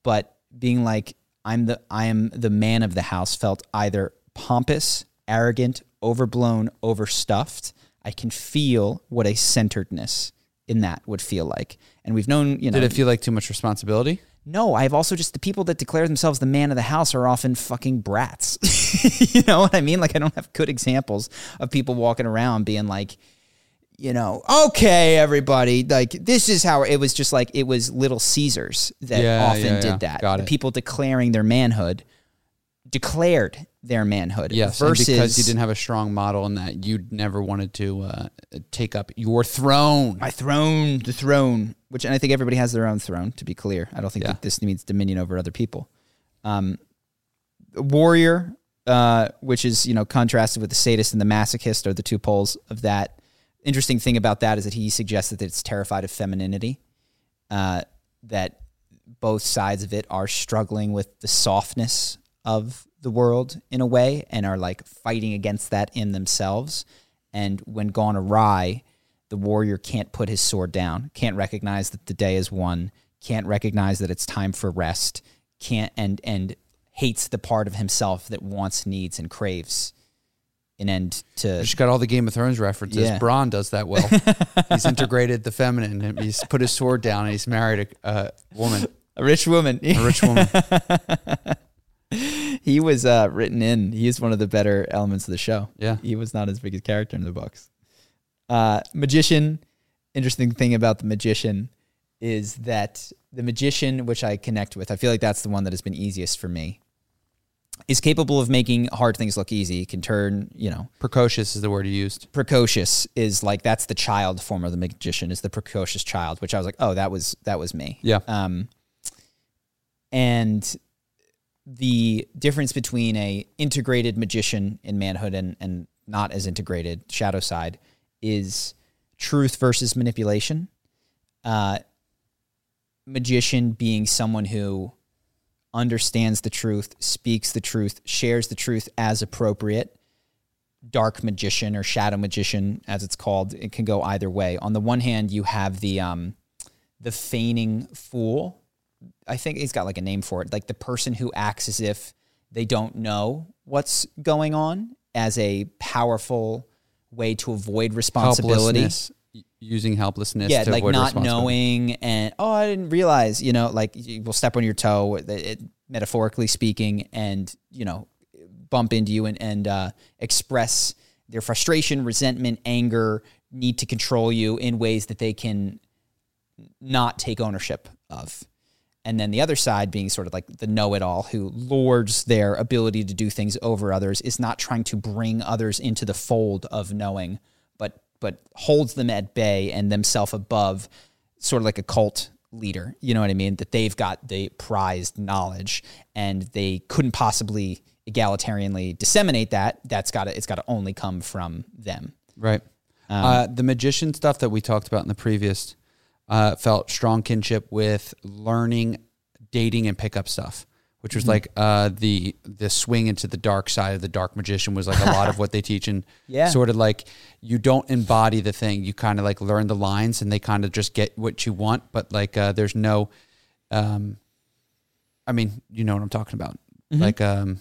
But being like, I'm the I am the man of the house felt either pompous, arrogant, overblown, overstuffed. I can feel what a centeredness in that would feel like. And we've known, you know,
Did it feel like too much responsibility?
no, I've also just the people that declare themselves the man of the house are often fucking brats. [laughs] you know what I mean? Like I don't have good examples of people walking around being like, you know, okay, everybody, like this is how it was just like it was little Caesars that
Yeah,
often
yeah,
did
yeah.
that. The
it.
people declaring their manhood declared their manhood.
Yes,
versus
because you didn't have a strong model in that, you never wanted to uh, take up your throne.
my throne, the throne, which and I think everybody has their own throne. To be clear, I don't think
Yeah.
that this means dominion over other people. Um, warrior, uh, which is you know contrasted with the sadist and the masochist, are the two poles of that. Interesting thing about that is that he suggests that it's terrified of femininity. Uh, that both sides of it are struggling with the softness of the world in a way and are like fighting against that in themselves. And when gone awry, the warrior can't put his sword down, can't recognize that the day is won, can't recognize that it's time for rest, can't and and hates the part of himself that wants, needs, and craves an end to
She's got all the Game of Thrones references.
Yeah.
Bronn does that well. [laughs] he's integrated the feminine. and He's put his sword down and he's married a uh, woman,
a rich woman.
a rich woman. [laughs]
he was uh, written in. He is one of the better elements of the show.
Yeah.
he was not as big a character in the books. Uh, magician. Interesting thing about the magician is that the magician, which I connect with, I feel like that's the one that has been easiest for me. Is capable of making hard things look easy. Can turn, you know,
Precocious is the word you used.
precocious is like that's the child form of the magician is the precocious child, which I was like, oh, that was that was me.
Yeah.
Um, and the difference between a integrated magician in manhood and and not as integrated shadow side is truth versus manipulation. Uh, magician being someone who understands the truth, speaks the truth, shares the truth as appropriate. Dark magician or shadow magician, as it's called, it can go either way. On the one hand, you have the um, the feigning fool. I think he's got like a name for it, like the person who acts as if they don't know what's going on, as a powerful way to avoid responsibility
Helplessness. Using helplessness.
yeah,
to
like not knowing and oh, I didn't realize, you know, like you will step on your toe, it- metaphorically speaking, and you know, bump into you and and uh, express their frustration, resentment, anger, need to control you in ways that they can not take ownership of. And then the other side being sort of like the know it all who lords their ability to do things over others is not trying to bring others into the fold of knowing, but but holds them at bay and themselves above, sort of like a cult leader. You know what I mean? That they've got the prized knowledge and they couldn't possibly egalitarianly disseminate that. That's got to it's got to only come from them.
Right.
Um,
uh, the magician stuff that we talked about in the previous uh, felt strong kinship with learning, dating, and pickup stuff, which
Mm-hmm.
was like uh, the the swing into the dark side of the dark magician was like a lot of what they teach and [laughs]
Yeah.
sort of like you don't embody the thing, you kind of like learn the lines and they kind of just get what you want, but like uh, there's no, um, I mean, you know what I'm talking about,
Mm-hmm.
like um,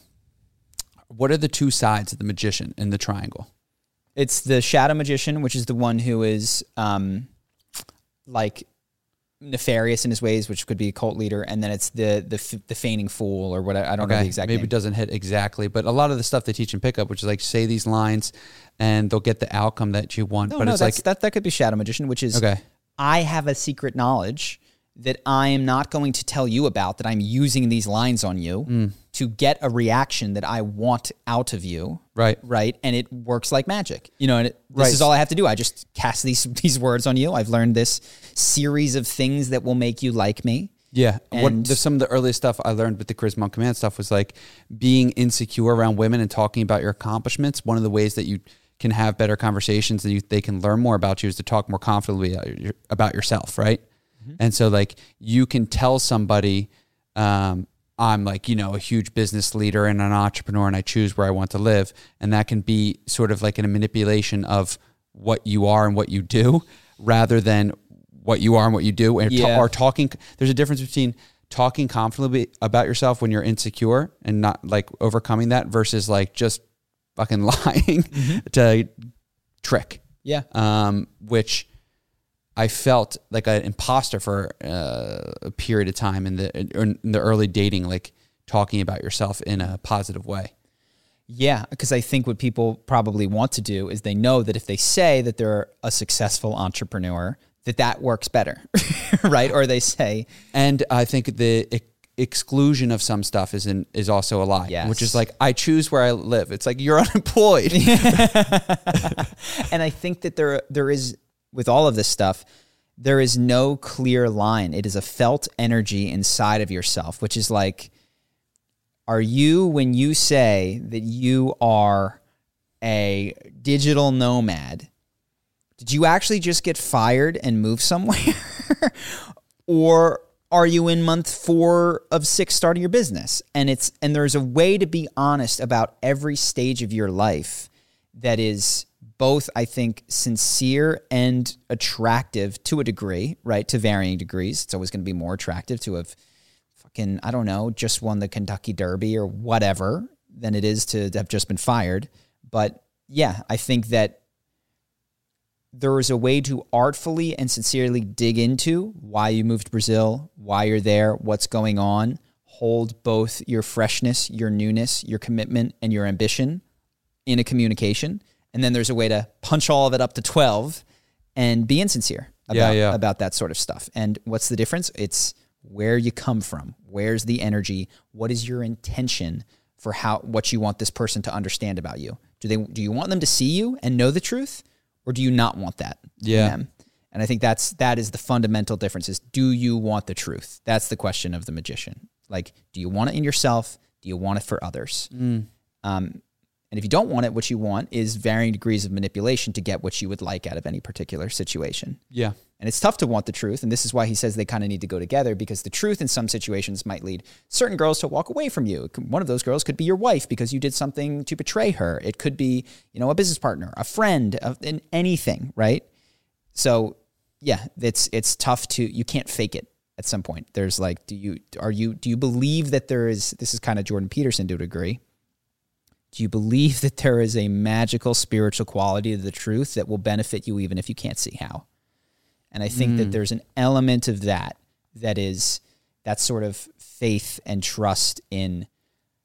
what are the two sides of the magician in the triangle?
It's the shadow magician, which is the one who is um, like nefarious in his ways, which could be a cult leader, and then it's the the the feigning fool or what I don't know the exact
maybe
name.
it doesn't hit exactly, but a lot of the stuff they teach in pickup, which is like say these lines, and they'll get the outcome that you want.
no,
but
no,
it's
that's,
like
that that could be shadow magician, which is
okay,
I have a secret knowledge that I am not going to tell you about. That I'm using these lines on you
Mm.
To get a reaction that I want out of you.
right,
right? And it works like magic. You know, and it, this
Right.
is all I have to do. I just cast these [laughs] these words on you. I've learned this series of things that will make you like me.
yeah. what
And-
the, some of the earliest stuff I learned with the charisma on command stuff was like being insecure around women and talking about your accomplishments. One of the ways that you can have better conversations and you, they can learn more about you is to talk more confidently about your- about yourself, right? And so like you can tell somebody, um, I'm like, you know, a huge business leader and an entrepreneur and I choose where I want to live. And that can be sort of like a manipulation of what you are and what you do rather than what you are and what you do. And
Yeah.
or talking, there's a difference between talking confidently about yourself when you're insecure and not like overcoming that versus like just fucking [laughs] lying to trick
Yeah.
um, which I felt like an imposter for uh, a period of time in the in the early dating, like talking about yourself in a positive way.
Yeah, because I think what people probably want to do is they know that if they say that they're a successful entrepreneur, that that works better, [laughs] right? Or they say,
And I think the exclusion of some stuff is in, is also a lie.
Yes.
Which is like I choose where I live. It's like you're [laughs] unemployed. [laughs]
and I think that there there is with all of this stuff, there is no clear line. It is a felt energy inside of yourself, which is like, are you when you say that you are a digital nomad? Did you actually just get fired and move somewhere? [laughs] or are you in month four of six starting your business? And it's and there's a way to be honest about every stage of your life that is both, I think, sincere and attractive to a degree, right? To varying degrees. It's always going to be more attractive to have fucking, I don't know, just won the Kentucky Derby or whatever than it is to have just been fired. But yeah, I think that there is a way to artfully and sincerely dig into why you moved to Brazil, why you're there, what's going on. Hold both your freshness, your newness, your commitment, and your ambition in a communication. And then there's a way to punch all of it up to 12 and be insincere about,
Yeah, yeah.
about that sort of stuff. And what's the difference? It's where you come from. Where's the energy? What is your intention for how what you want this person to understand about you? Do they do you want them to see you and know the truth? Or do you not want that
Yeah.
And I think that's that is the fundamental difference is do you want the truth? That's the question of the magician. Like, do you want it in yourself? Do you want it for others? Um, and if you don't want it, what you want is varying degrees of manipulation to get what you would like out of any particular situation.
yeah.
And it's tough to want the truth. And this is why he says they kind of need to go together because the truth in some situations might lead certain girls to walk away from you. One of those girls could be your wife because you did something to betray her. It could be, you know, a business partner, a friend, in anything, right? So, yeah, it's it's tough to you can't fake it at some point. There's like, do you are you do you believe that there is this is kind of Jordan Peterson to a degree. Do you believe that there is a magical spiritual quality to the truth that will benefit you even if you can't see how? And I think that there's an element of that that is that sort of faith and trust in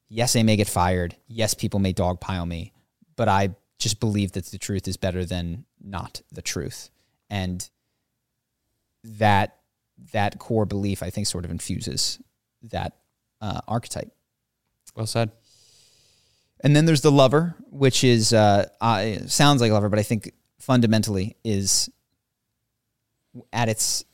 yes, I may get fired. Yes, people may dogpile me, but I just believe that the truth is better than not the truth. And that that core belief, I think, sort of infuses that uh, archetype.
Well said.
And then there's the lover, which is uh, uh, sounds like lover, but I think fundamentally is at its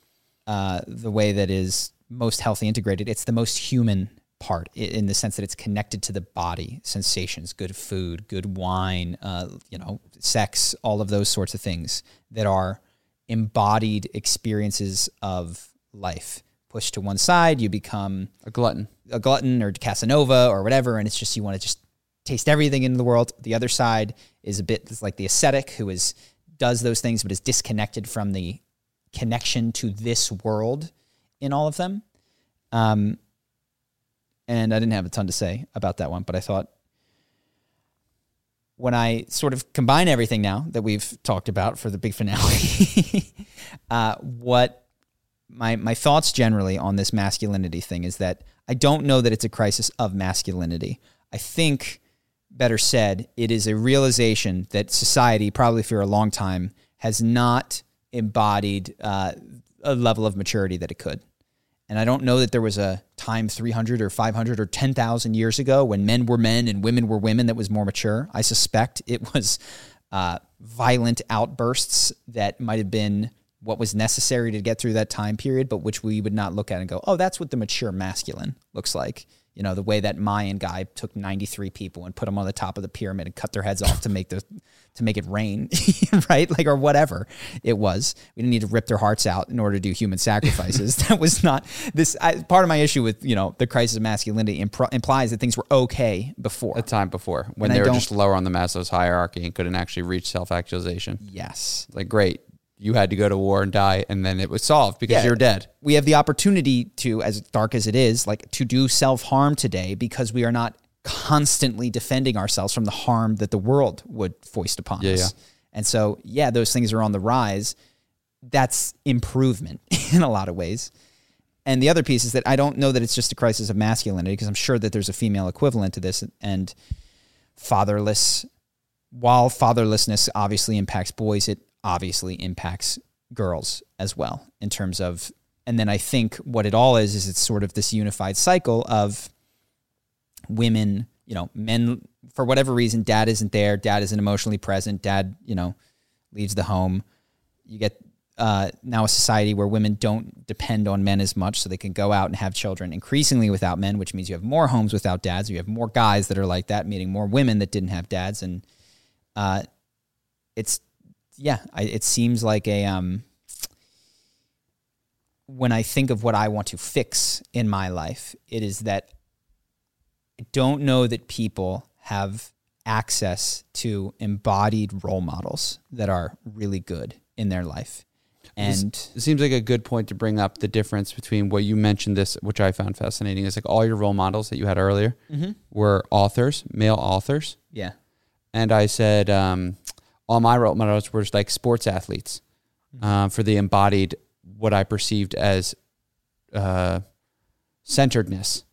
uh, the way that is most healthy integrated. It's the most human part in the sense that it's connected to the body, sensations, good food, good wine, uh, you know, sex, all of those sorts of things that are embodied experiences of life. Pushed to one side, you become
A glutton.
a glutton or Casanova or whatever, and it's just you want to just taste everything in the world. The other side is a bit like the ascetic who is does those things but is disconnected from the connection to this world in all of them. Um, and I didn't have a ton to say about that one, but I thought when I sort of combine everything now that we've talked about for the big finale, [laughs] uh, what my my thoughts generally on this masculinity thing is that I don't know that it's a crisis of masculinity. I think, better said, it is a realization that society, probably for a long time, has not embodied uh, a level of maturity that it could. And I don't know that there was a time 300 or 500 or 10,000 years ago when men were men and women were women that was more mature. I suspect it was uh, violent outbursts that might have been what was necessary to get through that time period, but which we would not look at and go, oh, that's what the mature masculine looks like. You know, the way that Mayan guy took 93 people and put them on the top of the pyramid and cut their heads off to make the to make it rain, [laughs] right? Like or whatever it was. We didn't need to rip their hearts out in order to do human sacrifices. [laughs] that was not this. I, part of my issue with you know the crisis of masculinity impro- implies that things were okay before.
A time before when
And I
they were just lower on the Maslow's hierarchy and couldn't actually reach self actualization.
yes,
Like, great, you had to go to war and die, and then it was solved because
Yeah.
you're dead.
we have the opportunity to, as dark as it is, like to do self harm today because we are not constantly defending ourselves from the harm that the world would foist upon
Yeah,
us.
yeah.
And so, yeah, those things are on the rise. That's improvement [laughs] in a lot of ways. And the other piece is that I don't know that it's just a crisis of masculinity because I'm sure that there's a female equivalent to this. And fatherless, while fatherlessness obviously impacts boys, it obviously impacts girls as well in terms of and then I think what it all is is it's sort of this unified cycle of women, you know, men for whatever reason, dad isn't there, dad isn't emotionally present, dad, you know, leaves the home. You get uh, now a society where women don't depend on men as much, so they can go out and have children increasingly without men, which means you have more homes without dads. You have more guys that are like that, meaning more women that didn't have dads, and uh, it's yeah, I, it seems like a um, when I think of what I want to fix in my life, it is that I don't know that people have access to embodied role models that are really good in their life. And
it seems like a good point to bring up the difference between what you mentioned this, which I found fascinating, is like all your role models that you had earlier were authors, male authors,
yeah,
and I said um, all my role models were like sports athletes um, for the embodied what I perceived as uh, centeredness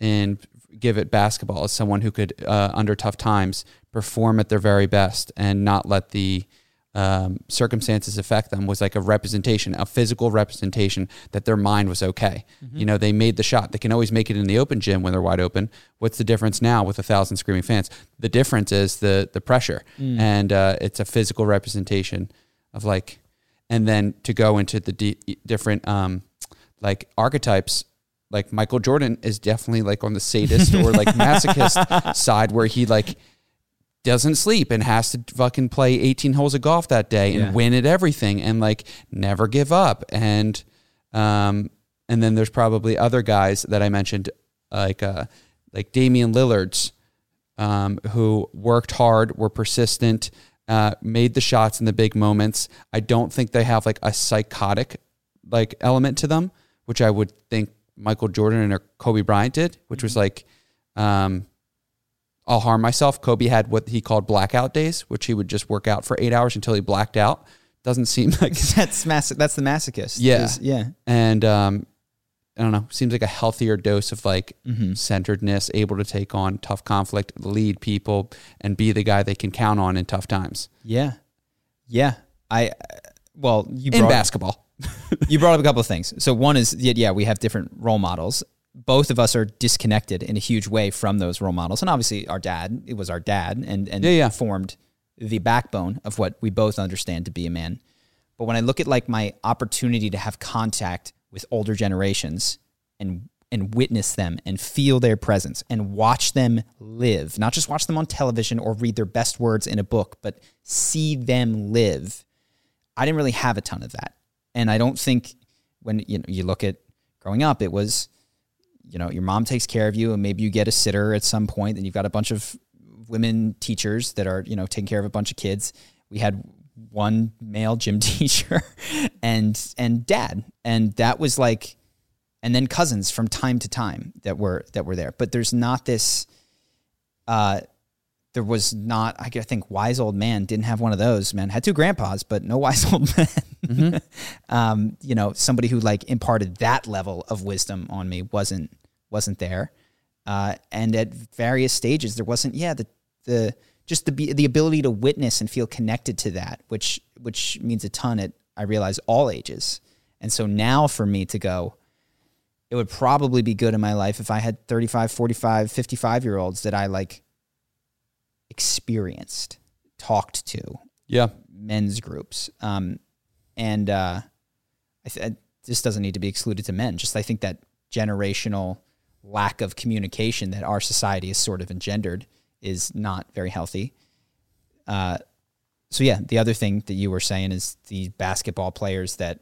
and give it basketball as someone who could uh, under tough times perform at their very best and not let the um, circumstances affect them was like a representation, a physical representation that their mind was okay. You know, they made the shot. They can always make it in the open gym when they're wide open. What's the difference now with a thousand screaming fans? The difference is the the pressure, and uh, it's a physical representation of like, and then to go into the di- different um, like archetypes. Like Michael Jordan is definitely like on the sadist or like [laughs] masochist side where he like doesn't sleep and has to fucking play 18 holes of golf that day and
Yeah.
win at everything and like never give up. And um and then there's probably other guys that I mentioned like uh like Damian Lillard's um who worked hard were persistent uh made the shots in the big moments. I don't think they have like a psychotic like element to them which I would think Michael Jordan or Kobe Bryant did which was like um I'll harm myself. Kobe had what he called blackout days, which he would just work out for eight hours until he blacked out. Doesn't seem [laughs] like, [laughs]
that's mas- That's the masochist.
Yeah.
is- yeah.
and um, I don't know, seems like a healthier dose of like centeredness, able to take on tough conflict, lead people, and be the guy they can count on in tough times
Yeah. Yeah. I, well, you
in basketball. [laughs]
you brought up a couple of things. So one is, yeah, yeah, we have different role models. Both of us are disconnected in a huge way from those role models. And obviously our dad, it was our dad and, and
Yeah, yeah.
formed the backbone of what we both understand to be a man. But when I look at like my opportunity to have contact with older generations and and witness them and feel their presence and watch them live, not just watch them on television or read their best words in a book, but see them live. I didn't really have a ton of that. And I don't think when you know you look at growing up, it was, you know, your mom takes care of you and maybe you get a sitter at some point and you've got a bunch of women teachers that are, you know, taking care of a bunch of kids. We had one male gym [laughs] teacher and and dad. And that was like and then cousins from time to time that were that were there. But there's not this uh there was not I think wise old man didn't have one of those, man. Had two grandpas, but no [laughs] wise old men. [laughs] um, you know, somebody who like imparted that level of wisdom on me wasn't wasn't there. Uh, and at various stages there wasn't yeah, the the just the the ability to witness and feel connected to that, which which means a ton at I realize all ages. And so now for me to go, it would probably be good in my life if I had 35, 45, 55 year olds that I like experienced, talked to,
Yeah.
men's groups. Um, and uh, I th- this doesn't need to be excluded to men. Just I think that generational lack of communication that our society has sort of engendered is not very healthy. Uh, so yeah, the other thing that you were saying is the basketball players that,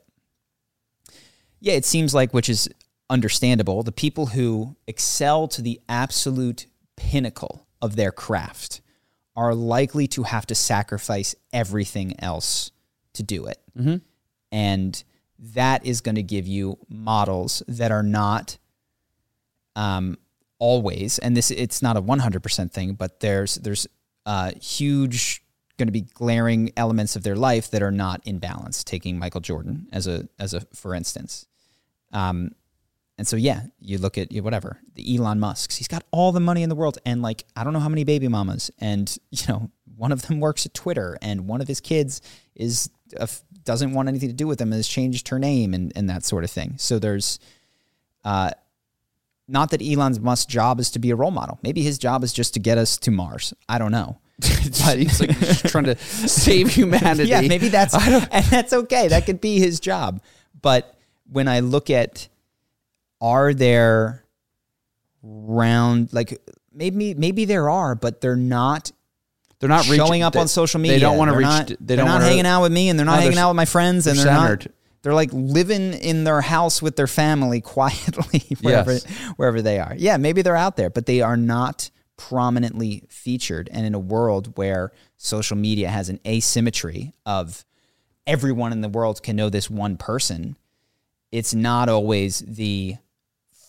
yeah, it seems like which is understandable. The people who excel to the absolute pinnacle of their craft are likely to have to sacrifice everything else to do it. And that is going to give you models that are not um, always, and this it's not a 100% thing, but there's there's uh, huge going to be glaring elements of their life that are not in balance. Taking Michael Jordan as a as a for instance, um, and so yeah, you look at whatever the Elon Musk's. He's got all the money in the world, and like I don't know how many baby mamas, and [laughs] you know one of them works at Twitter, and one of his kids is uh, doesn't want anything to do with them and has changed her name and, and that sort of thing. So there's, uh, not that Elon Musk's job is to be a role model. Maybe his job is just to get us to Mars. I don't know.
but [laughs] he's like [laughs] trying to save humanity.
Yeah, maybe that's and that's okay. That could be his job. But when I look at are there round like maybe maybe there are, but they're not
they're not
showing
reaching-
up
they-
on social media.
They don't want to
They're
reach.
Not,
they
they're
don't wanna-
hanging out with me, and they're not
No, they're
hanging out with my friends, and
they're
they're, not. They're like living in their house with their family [laughs] quietly wherever
Yes.
wherever they are. Yeah, maybe they're out there, but they are not prominently featured. And in a world where social media has an asymmetry of everyone in the world can know this one person, it's not always the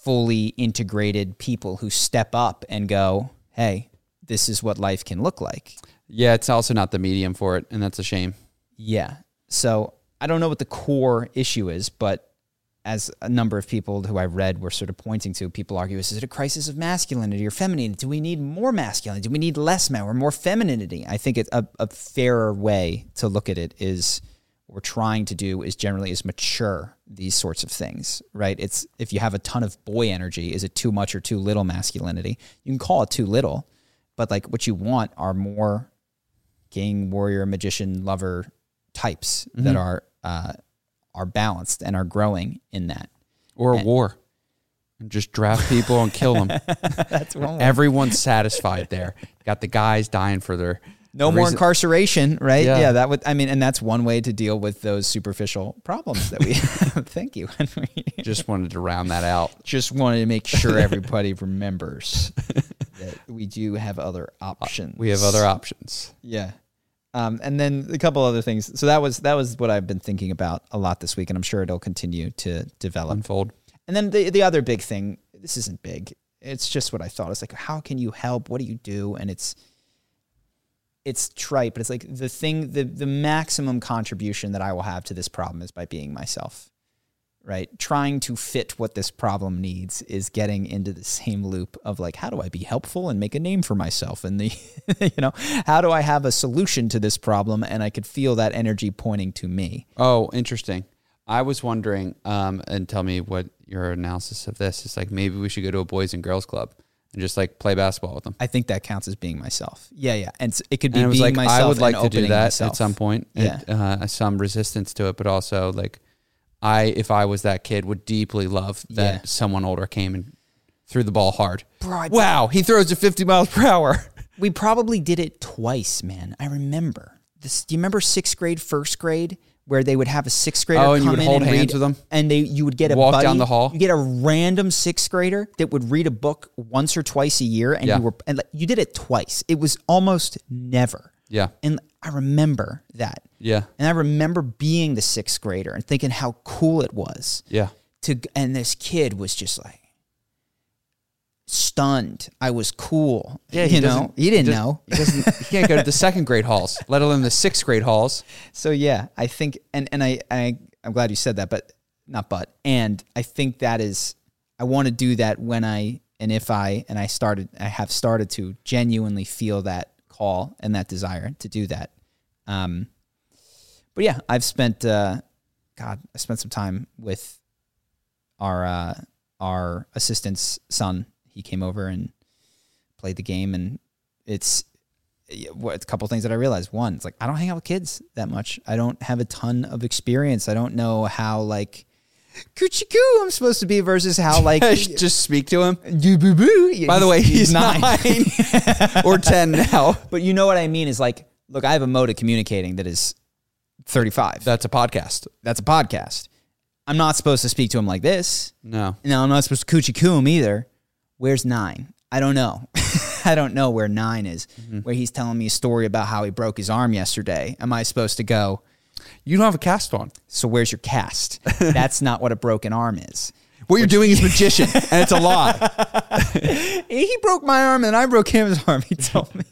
fully integrated people who step up and go, "Hey, this is what life can look like."
Yeah, it's also not the medium for it, and that's a shame.
Yeah. So I don't know what the core issue is, but as a number of people who I read were sort of pointing to, people argue, is it a crisis of masculinity or femininity? Do we need more masculinity? Do we need less men or more femininity? I think it's a, a fairer way to look at it is we're trying to do is generally is mature these sorts of things, right? It's if you have a ton of boy energy, is it too much or too little masculinity? You can call it too little, but like what you want are more king, warrior, magician, lover types that are uh, are balanced and are growing in that.
Or a war, and just draft people and kill them. [laughs]
That's one.
Everyone's satisfied there. Got the guys dying for their
No more
reason-
incarceration, right?
Yeah.
Yeah. that would. I mean, and that's one way to deal with those superficial problems that we. [laughs] Thank you, [laughs] Henry.
Just wanted to round that out.
Just wanted to make sure [laughs] everybody remembers that we do have other options.
We have other options.
Yeah. Um, and then a couple other things. So that was that was what I've been thinking about a lot this week, and I'm sure it'll continue to develop.
Unfold.
And then the the other big thing, this isn't big. It's just what I thought. It's like, how can you help? What do you do? And it's it's trite, but it's like the thing, the the maximum contribution that I will have to this problem is by being myself. Right? Trying to fit what this problem needs is getting into the same loop of like, how do I be helpful and make a name for myself? And the [laughs] you know, how do I have a solution to this problem? And I could feel that energy pointing to me.
Oh, interesting. I was wondering, um, and tell me what your analysis of this is. Like maybe we should go to a boys and girls club and just like play basketball with them.
I think that counts as being myself. Yeah, yeah. And it could be
And it was
being
like
myself.
I would like
and
to do that
myself.
at some point.
Yeah.
It, uh, some resistance to it, but also like I, if I was that kid, would deeply love that
Yeah.
someone older came and threw the ball hard.
Bro,
wow, he throws it 50 miles per hour. [laughs]
We probably did it twice, man. I remember. This, do you remember sixth grade, first grade, where they would have a sixth grader
Oh, and you
come
would
in
hold
and
hands
read,
with them?
and they you would get a
Walk
buddy,
down the hall?
You get a random sixth grader that would read a book once or twice a year, and
Yeah.
you were and like, you did it twice. It was almost never.
Yeah.
And I remember that.
Yeah.
And I remember being the sixth grader and thinking how cool it was.
Yeah.
to and this kid was just like stunned. I was cool.
Yeah,
you know, he didn't
doesn't-
know.
He doesn't. He can't go to the second [laughs] grade halls, let alone the sixth grade halls.
So yeah, I think and and I I I'm glad you said that, but not but and I think that is I want to do that when I and if I and I started I have started to genuinely feel that call and that desire to do that. Um, but yeah, I've spent uh, God, I spent some time with our uh, our assistant's son. He came over and played the game, and it's what a couple things that I realized. One, it's like I don't hang out with kids that much. I don't have a ton of experience. I don't know how like coochie coo I'm supposed to be versus how like [laughs]
Just speak to him.
do boo boo.
By the way, he's nine, [laughs] [laughs] or ten now.
but you know what I mean is like, look, I have a mode of communicating that is 35.
That's a podcast.
That's a podcast. I'm not supposed to speak to him like this.
No.
No, I'm not supposed to coochie coo him either. Where's nine? I don't know. [laughs] I don't know where nine is. Where he's telling me a story about how he broke his arm yesterday. Am I supposed to go?
You don't have a cast on.
So where's your cast? [laughs] That's not what a broken arm is.
What you're doing is [laughs] magician, and it's a lie.
He broke my arm and I broke his arm. He told me.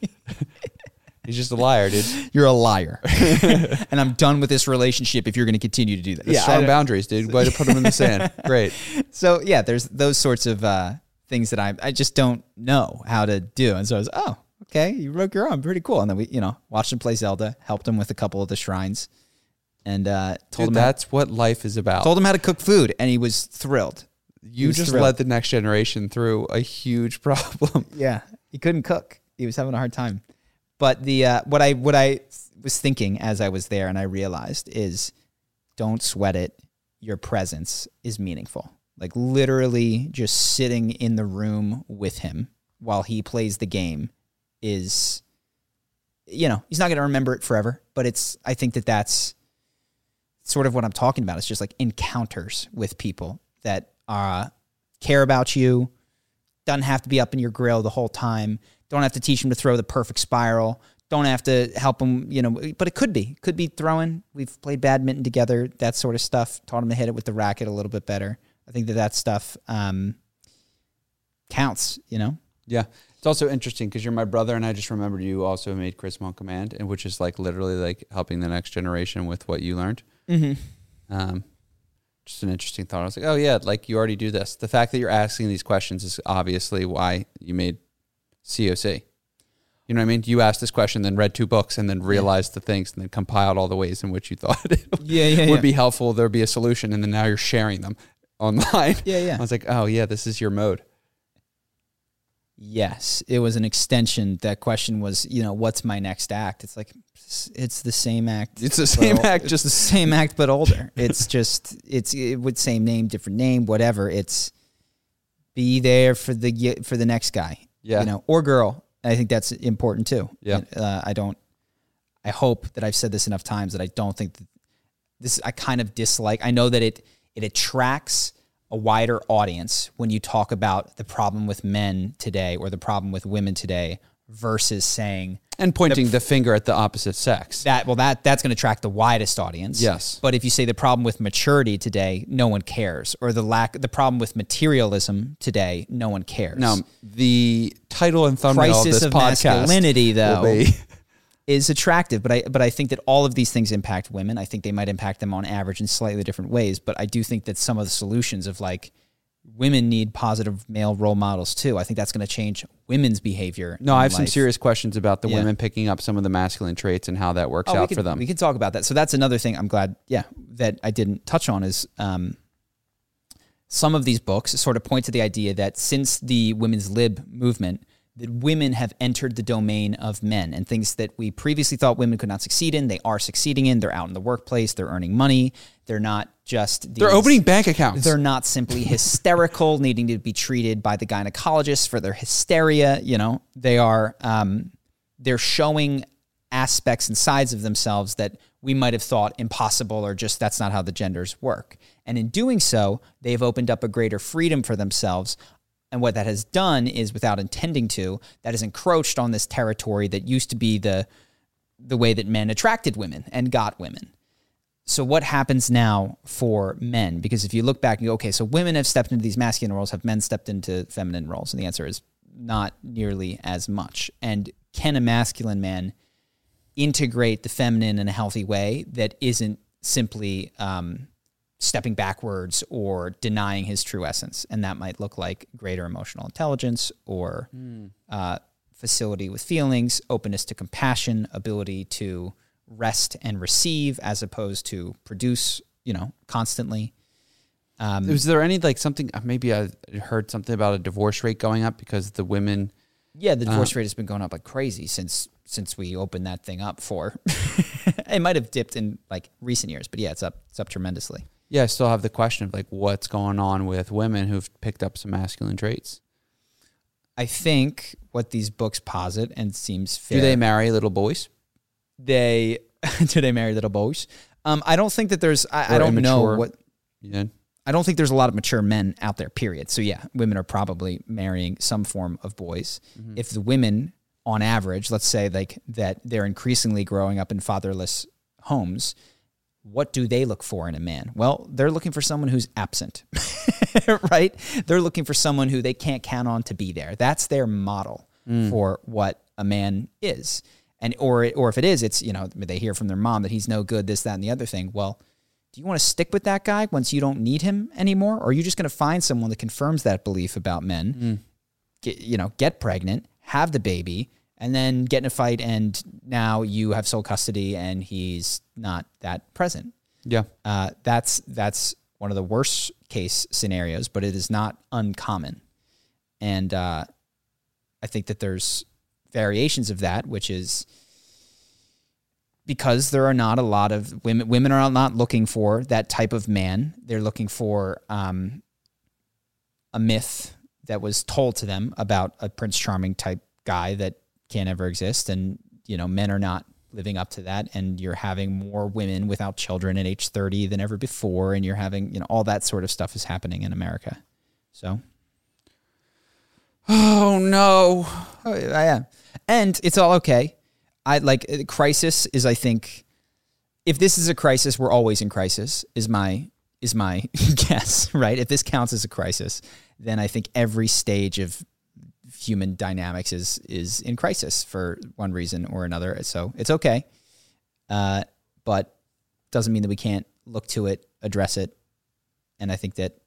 He's just a liar, dude.
You're a liar. and I'm done with this relationship if you're going to continue to do that.
Yeah, strong boundaries, dude. Way to put them in the sand. Great.
so yeah, there's those sorts of uh, things that I I just don't know how to do, and so I was oh okay, you broke your arm, pretty cool. And then we you know watched him play Zelda, helped him with a couple of the shrines. and uh, told
Dude,
him how,
that's what life is about.
told him how to cook food, and he was thrilled.
you
was
just
thrilled.
led the next generation through a huge [laughs] problem.
Yeah, he couldn't cook. He was having a hard time. But the uh, what I what I was thinking as I was there and I realized is, don't sweat it. Your presence is meaningful. Like literally, just sitting in the room with him while he plays the game is, you know, he's not going to remember it forever. But it's I think that that's sort of what I'm talking about. It's just like encounters with people that uh, care about you, doesn't have to be up in your grill the whole time. Don't have to teach him to throw the perfect spiral. Don't have to help him, you know, but it could be. Could be throwing. We've played badminton together, that sort of stuff. Taught him to hit it with the racket a little bit better. I think that that stuff um, counts, you know?
Yeah. It's also interesting because you're my brother, and I just remembered you also made Charisma on Command, and which is like literally like helping the next generation with what you learned.
Mm-hmm.
Um, just an interesting thought. I was like, oh yeah, like you already do this. The fact that you're asking these questions is obviously why you made COC. You know what I mean? You asked this question, then read two books, and then realized the things, and then compiled all the ways in which you thought [laughs] it
Yeah, yeah,
would be helpful. There'd be a solution, and then now you're sharing them online.
Yeah, yeah. [laughs]
I was like, oh yeah, this is your mode.
Yes, it was an extension. That question was, you know, what's my next act? It's like it's the same act.
It's the same act, just
the same act, but older. It's just it's it would same name, different name, whatever. It's be there for the for the next guy,
Yeah.
you know, or girl. I think that's important too.
Yeah.
uh, I don't. I hope that I've said this enough times that I don't think that this. I kind of dislike. I know that it it attracts a wider audience when you talk about the problem with men today or the problem with women today versus saying
and pointing the, finger at the opposite sex.
that well that that's going to attract the widest audience
Yes.
but if you say the problem with maturity today no one cares or the lack the problem with materialism today no one cares
Now, the title and thumbnail
crisis
of
of,
this podcast
masculinity
will
though
be
is attractive but i but i think that all of these things impact women i think they might impact them on average in slightly different ways but i do think that some of the solutions of like women need positive male role models too i think that's going to change women's behavior
No, I have some serious questions about the
Yeah.
women picking up some of the masculine traits and how that works
Oh,
out
can,
for them.
We can talk about that. So that's another thing I'm glad, yeah, that I didn't touch on is um, some of these books sort of point to the idea that since the women's lib movement, that women have entered the domain of men and things that we previously thought women could not succeed in, they are succeeding in. They're out in the workplace, they're earning money, they're not just
They're opening bank accounts.
they're not simply [laughs] hysterical, needing to be treated by the gynecologist for their hysteria. You know, they are um, they're showing aspects and sides of themselves that we might have thought impossible or just that's not how the genders work. And in doing so, they've opened up a greater freedom for themselves. And what that has done is, without intending to, that has encroached on this territory that used to be the the way that men attracted women and got women so what happens now for men? Because if you look back and go, okay, so women have stepped into these masculine roles, have men stepped into feminine roles? And the answer is not nearly as much. And can a masculine man integrate the feminine in a healthy way that isn't simply um, stepping backwards or denying his true essence? And that might look like greater emotional intelligence or uh, facility with feelings, openness to compassion, ability to rest and receive as opposed to produce, you know, constantly. Um,
Was there any like something? uh, Maybe I heard something about a divorce rate going up because the women.
yeah, the divorce rate has been going up like crazy since since we opened that thing up for. [laughs] it might have dipped in like recent years, but yeah, it's up it's up tremendously.
Yeah, I still have the question of like what's going on with women who've picked up some masculine traits.
I think what these books posit and seems fair.
Do they marry little boys?
they [laughs] do they marry little boys? Um, I don't think that there's. I, I don't know what.
Yeah.
I don't think there's a lot of mature men out there. Period. So yeah, women are probably marrying some form of boys. If the women, on average, let's say like that, they're increasingly growing up in fatherless homes. What do they look for in a man? Well, they're looking for someone who's absent, [laughs] right? They're looking for someone who they can't count on to be there. That's their model mm. for what a man is. And or or if it is, it's you know they hear from their mom that he's no good, this, that, and the other thing. Well, do you want to stick with that guy once you don't need him anymore, or are you just going to find someone that confirms that belief about men? Mm. Get, you know, get pregnant, have the baby, and then get in a fight, and now you have sole custody, and he's not that present.
Yeah.
Uh, that's that's one of the worst case scenarios, but it is not uncommon. And uh, I think that there's variations of that, which is because there are not a lot of women. Women are not looking for that type of man. They're looking for um, a myth that was told to them about a Prince Charming type guy that can't ever exist, and you know, men are not living up to that. And you're having more women without children at age 30 than ever before. And you're having you know all that sort of stuff is happening in america. So.
Oh no.
oh, yeah. And it's all okay. I like uh, crisis is i think if this is a crisis we're always in crisis is my is my [laughs] guess right? If this counts as a crisis then i think every stage of human dynamics is is in crisis for one reason or another. So it's okay, uh, but doesn't mean that we can't look to it, address it, and I think that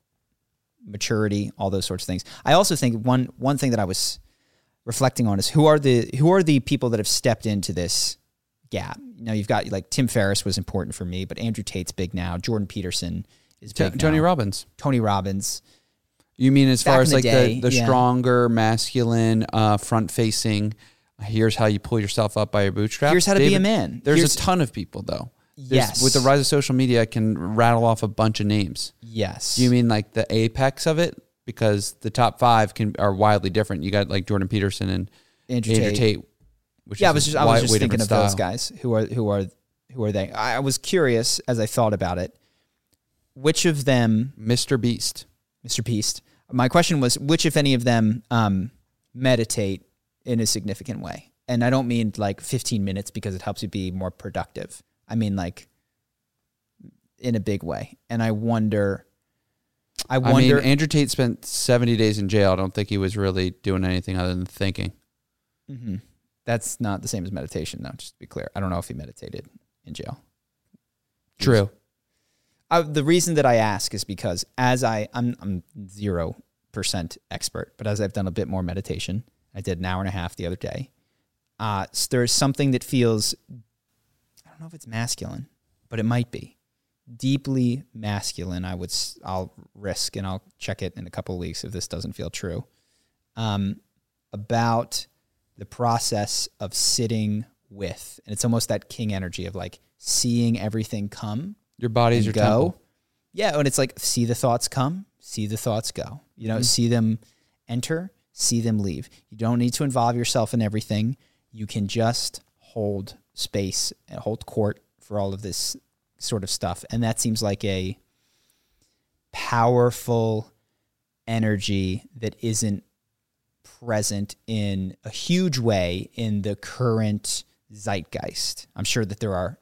maturity, all those sorts of things. I also think one one thing that I was reflecting on is who are the who are the people that have stepped into this gap. You know, you've got like Tim Ferriss was important for me, but Andrew Tate's big now. Jordan Peterson is
T-
big
Tony
now.
Robbins.
Tony Robbins.
You mean as
Back
far as
the
like
day,
the, the
yeah.
stronger, masculine, uh, front facing, here's how you pull yourself up by your bootstraps?
Here's how to be a man.
There's
Here's-
a ton of people though. There's-
Yes.
With the rise of social media, I can rattle off a bunch of names.
Yes.
Do you mean like the apex of it? Because the top five can are wildly different. You got like Jordan Peterson and
Andrew,
Andrew
Tate.
Tate. which
yeah, I was just I was just thinking of those guys who are who are who are they? I was curious as I thought about it. Which of them,
Mr. Beast.
Mr. Beast? My question was which, if any of them, um, meditate in a significant way. And I don't mean like 15 minutes because it helps you be more productive. I mean like in a big way. And I wonder. I
I
wonder.
mean, Andrew Tate spent 70 days in jail. I don't think he was really doing anything other than thinking.
Mhm. That's not the same as meditation, though. Just to be clear, I don't know if he meditated in jail.
True.
Uh, the reason that I ask is because as I I'm I'm zero percent expert, but as I've done a bit more meditation, I did an hour and a half the other day. Uh, s- there's something that feels I don't know if it's masculine, but it might be deeply masculine. I would I'll risk and I'll check it in a couple weeks if this doesn't feel true. Um, about the process of sitting with, and it's almost that king energy of like seeing everything come
Your body's your
go.
temple.
Yeah, and it's like see the thoughts come, see the thoughts go. You know,
Mhm.
see them enter, see them leave. You don't need to involve yourself in everything. You can just hold space and hold court for all of this sort of stuff. And that seems like a powerful energy that isn't present in a huge way in the current zeitgeist. I'm sure that there are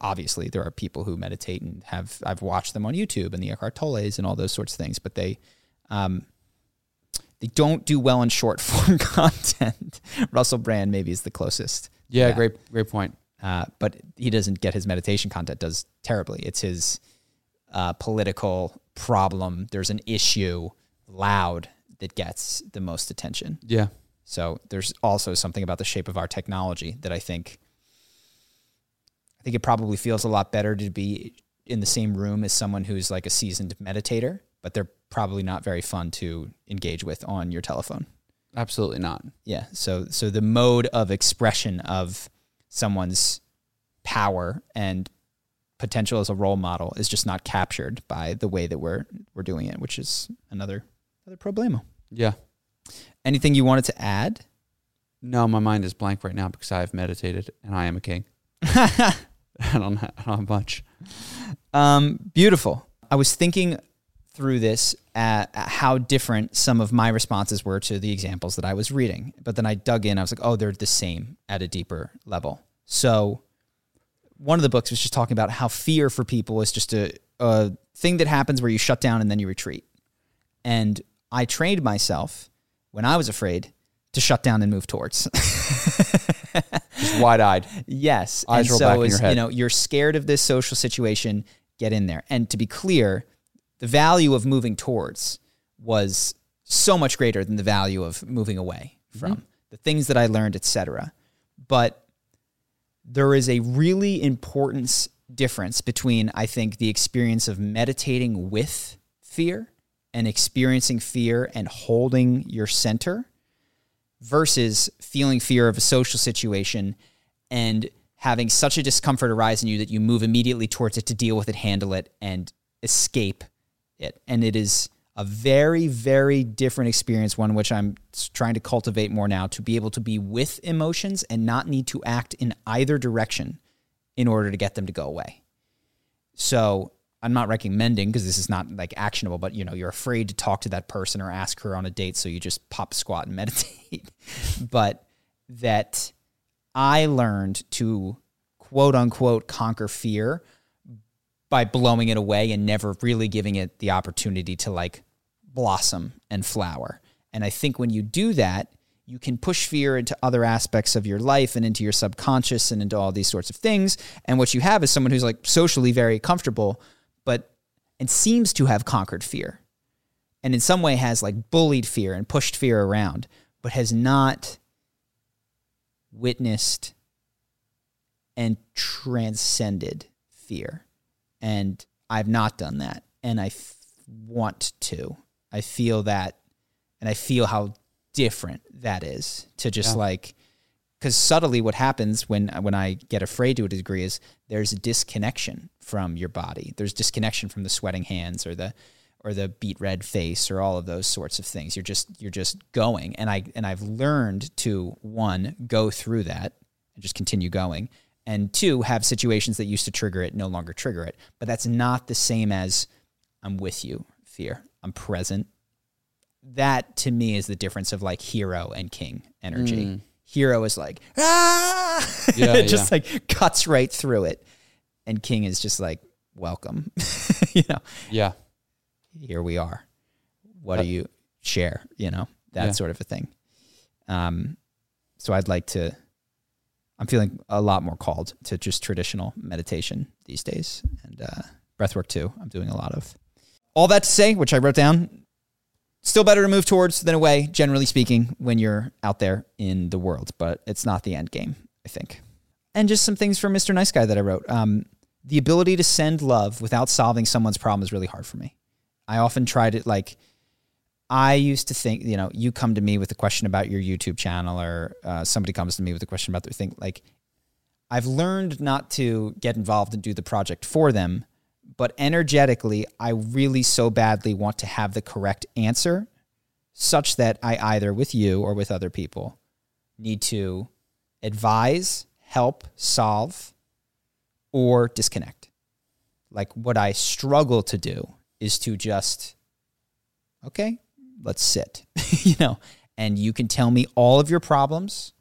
obviously there are people who meditate and have I've watched them on YouTube and the Eckhart Tolle's and all those sorts of things, but they um, they don't do well in short [laughs] form [laughs] content. Russell Brand maybe is the closest,
Yeah, great, great point.
uh, but he doesn't get his meditation content does terribly. It's his uh, political problem. There's an issue loud that gets the most attention.
Yeah.
So there's also something about the shape of our technology that I think think it probably feels a lot better to be in the same room as someone who's like a seasoned meditator, but they're probably not very fun to engage with on your telephone.
Absolutely not.
Yeah. So so the mode of expression of someone's power and potential as a role model is just not captured by the way that we're we're doing it, which is another another problemo.
Yeah.
Anything you wanted to add?
No, my mind is blank right now because I have meditated and I am a king. [laughs] [laughs] I don't, don't have much.
Um, beautiful. I was thinking through this at how different some of my responses were to the examples that I was reading. But then I dug in. I was like, oh, they're the same at a deeper level. So one of the books was just talking about how fear for people is just a, a thing that happens where you shut down and then you retreat. And I trained myself when I was afraid to shut down and move towards. [laughs] [laughs]
Just wide eyed.
Yes.
Eyes
and
roll
so
back in your head.
you know, you're scared of this social situation, get in there. And to be clear, the value of moving towards was so much greater than the value of moving away mm-hmm. from. the things that I learned, etc. But there is a really important difference between I think the experience of meditating with fear and experiencing fear and holding your center versus feeling fear of a social situation and having such a discomfort arise in you that you move immediately towards it to deal with it, handle it, and escape it. And it is a very, very different experience, one which I'm trying to cultivate more now to be able to be with emotions and not need to act in either direction in order to get them to go away. So I'm not recommending because this is not like actionable, but you know, you're afraid to talk to that person or ask her on a date, so you just pop squat and [laughs] meditate. but that I learned to quote unquote conquer fear by blowing it away and never really giving it the opportunity to like blossom and flower. And I think when you do that, you can push fear into other aspects of your life and into your subconscious and into all these sorts of things. And what you have is someone who's like socially very comfortable, and seems to have conquered fear. And in some way has like bullied fear and pushed fear around, but has not witnessed and transcended fear. And I've not done that. And I f- want to. I feel that, and I feel how different that is to just
Yeah.
like, because subtly what happens when when I get afraid to a degree is there's a disconnection from your body. There's disconnection from the sweating hands or the or the beat red face or all of those sorts of things. You're just you're just going, and I and I've learned to one go through that and just continue going, and two have situations that used to trigger it no longer trigger it. But that's not the same as I'm with you, fear. I'm present. That to me is the difference of like hero and king energy. Mm. Hero is like ah, [laughs]
Yeah,
it just
yeah.
like cuts right through it, and king is just like welcome. [laughs] you know,
Yeah.
here we are. What
Uh,
do you share? You know, that
Yeah.
sort of a thing. Um, so I'd like to. I'm feeling a lot more called to just traditional meditation these days, and uh, breathwork too. I'm doing a lot of. All that to say, which I wrote down, still better to move towards than away, generally speaking, when you're out there in the world. But it's not the end game, I think. And just some things for Mr. Nice Guy that I wrote. Um, the ability to send love without solving someone's problem is really hard for me. I often try to like. I used to think, you know, you come to me with a question about your YouTube channel, or uh, somebody comes to me with a question about their thing. Like, I've learned not to get involved and do the project for them, but energetically, I really so badly want to have the correct answer, such that I either with you or with other people need to advise, help, solve, or disconnect. Like what I struggle to do is to just, okay, let's sit, [laughs] you know, and you can tell me all of your problems,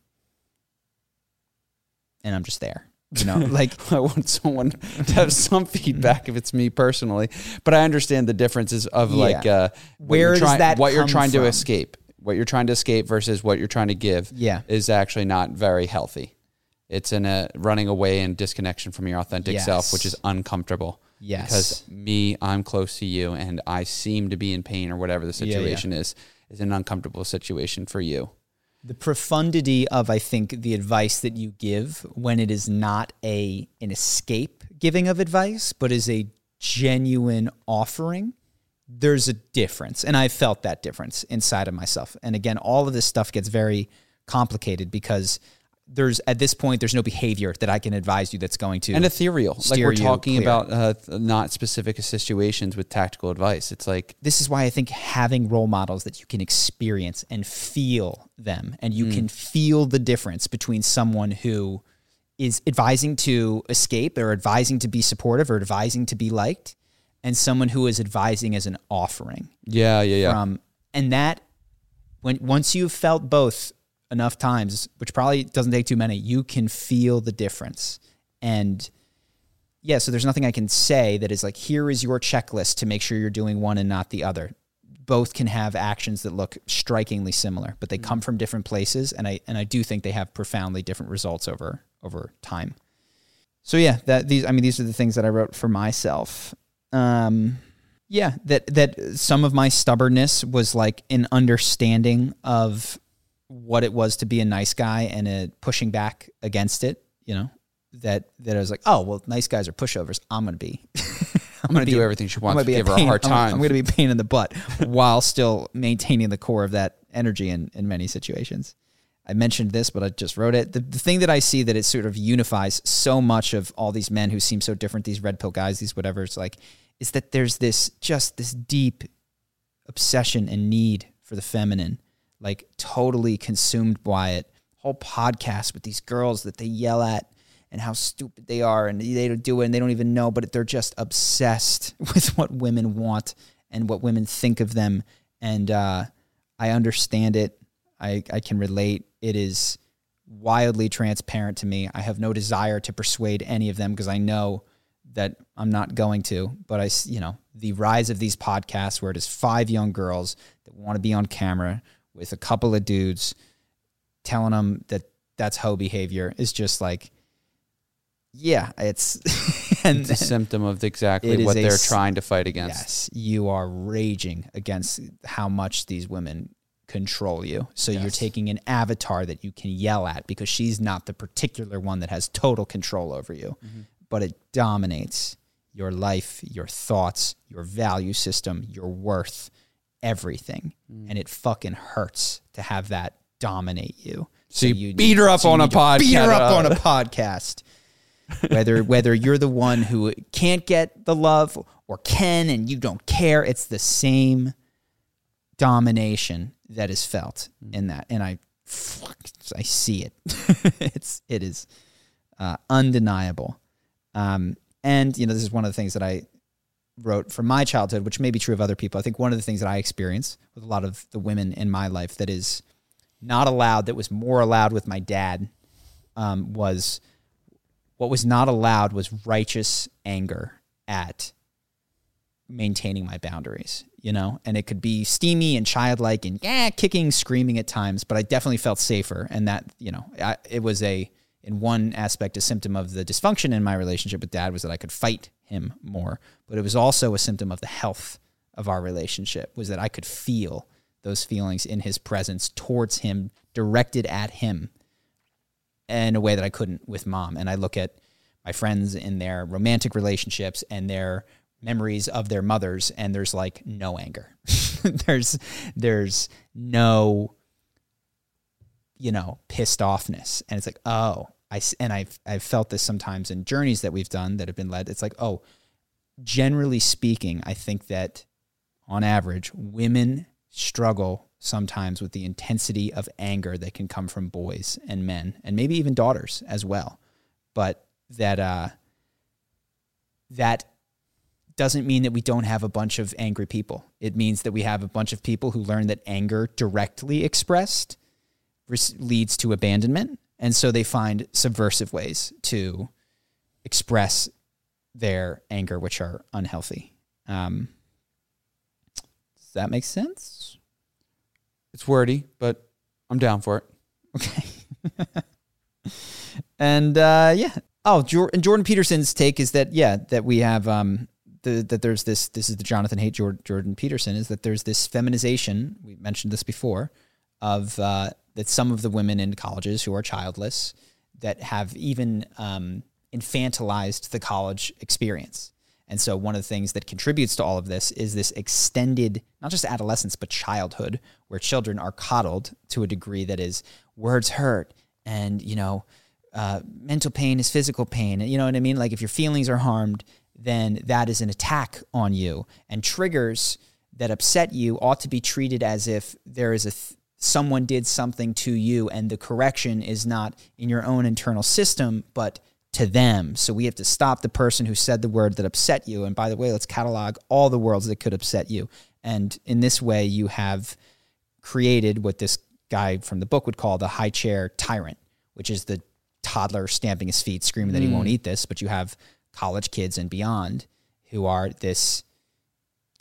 and I'm just there, you know, [laughs] like
I want someone to have some feedback if it's me personally, but I understand the differences of
Yeah.
like uh,
Where
you're trying-
that
what you're trying to escape, what you're trying to escape versus what you're trying to give.
Yeah.
is actually not very healthy. It's in a running away and disconnection from your authentic self, which is uncomfortable.
Yes.
because me, I'm close to you, and I seem to be in pain or whatever the
Yeah, yeah.
situation is. Is an uncomfortable situation for you.
The profundity of I think the advice that you give when it is not a an escape giving of advice, but is a genuine offering. There's a difference, and I felt that difference inside of myself. And again, all of this stuff gets very complicated because there's at this point there's no behavior that I can advise you that's going to
and ethereal. Like we're talking
clear.
about uh, not specific situations with tactical advice. It's like
this is why I think having role models that you can experience and feel them, and you can feel the difference between someone who is advising to escape or advising to be supportive or advising to be liked, and someone who is advising as an offering
yeah, yeah, yeah.
from and that when once you've felt both enough times which probably doesn't take too many you can feel the difference. And yeah so there's nothing i can say that is like here is your checklist to make sure you're doing one and not the other. Both can have actions that look strikingly similar but they come from different places and i and i do think they have profoundly different results over over time. So yeah that these i mean these are the things that i wrote for myself. Um yeah that that some of my stubbornness was like an understanding of what it was to be a nice guy and a pushing back against it. You know that that I was like, oh well, nice guys are pushovers. I'm gonna be. [laughs]
I'm going to do everything she
I'm
wants
gonna
to
be
give her a
pain-
hard
I'm-
time.
I'm, going to be a pain in the butt while still maintaining the core of that energy in, in many situations. I mentioned this, but I just wrote it. The, the thing that I see that it sort of unifies so much of all these men who seem so different, these red pill guys, these whatever, it's like, is that there's this just this deep obsession and need for the feminine, like totally consumed by it. Whole podcast with these girls that they yell at and how stupid they are and they don't do it and they don't even know, but they're just obsessed [laughs] with what women want and what women think of them. And uh, I understand it. I, I can relate. It is wildly transparent to me. I have no desire to persuade any of them because I know that I'm not going to. But I, you know, the rise of these podcasts where it is five young girls that want to be on camera with a couple of dudes telling them that that's hoe behavior is just like, yeah, it's [laughs] and
it's a symptom of exactly what they're
s-
trying to fight against.
Yes, you are raging against how much these women control you. So you're taking an avatar that you can yell at because she's not the particular one that has total control over you, mm-hmm. but it dominates your life, your thoughts, your value system, your worth, everything. And it fucking hurts to have that dominate you.
So you beat her up
you
on a
to Beat her up
podcast.
on a [laughs] podcast whether whether you're the one who can't get the love or can and you don't care it's the same domination that is felt in that and i fuck, i see it [laughs] it's it is uh, undeniable um, and you know this is one of the things that i wrote from my childhood which may be true of other people i think one of the things that i experience with a lot of the women in my life that is not allowed that was more allowed with my dad um, was what was not allowed was righteous anger at maintaining my boundaries, you know? And it could be steamy and childlike and yeah, kicking, screaming at times, but I definitely felt safer. And that, you know, I, it was a, in one aspect, a symptom of the dysfunction in my relationship with dad was that I could fight him more. But it was also a symptom of the health of our relationship, was that I could feel those feelings in his presence towards him, directed at him in a way that I couldn't with mom. And I look at my friends in their romantic relationships and their memories of their mothers, and there's like no anger. [laughs] there's there's no you know pissed offness, and it's like oh I and I've I've felt this sometimes in journeys that we've done that have been led. It's like oh, generally speaking, I think that on average, women struggle sometimes with the intensity of anger that can come from boys and men and maybe even daughters as well. But that uh that doesn't mean that we don't have a bunch of angry people. It means that we have a bunch of people who learn that anger directly expressed leads to abandonment. And so they find subversive ways to express their anger, which are unhealthy. Um, does that make sense?
It's wordy, but I'm down for it.
Okay. [laughs] and uh, yeah. Oh, and Jordan Peterson's take is that yeah, that we have um the that there's this this is the Jonathan Haidt Jordan Peterson is that there's this feminization. We mentioned this before of uh, that some of the women in colleges who are childless that have even um, infantilized the college experience. And so one of the things that contributes to all of this is this extended, not just adolescence, but childhood, where children are coddled to a degree that is words hurt and, you know, uh, mental pain is physical pain. You know what I mean? Like if your feelings are harmed, then that is an attack on you. And triggers that upset you ought to be treated as if there is a th- someone did something to you and the correction is not in your own internal system, but to them. So we have to stop the person who said the word that upset you. And by the way, let's catalog all the words that could upset you. And in this way, you have created what this guy from the book would call the high chair tyrant, which is the toddler stamping his feet, screaming that he won't eat this. But you have college kids and beyond who are this,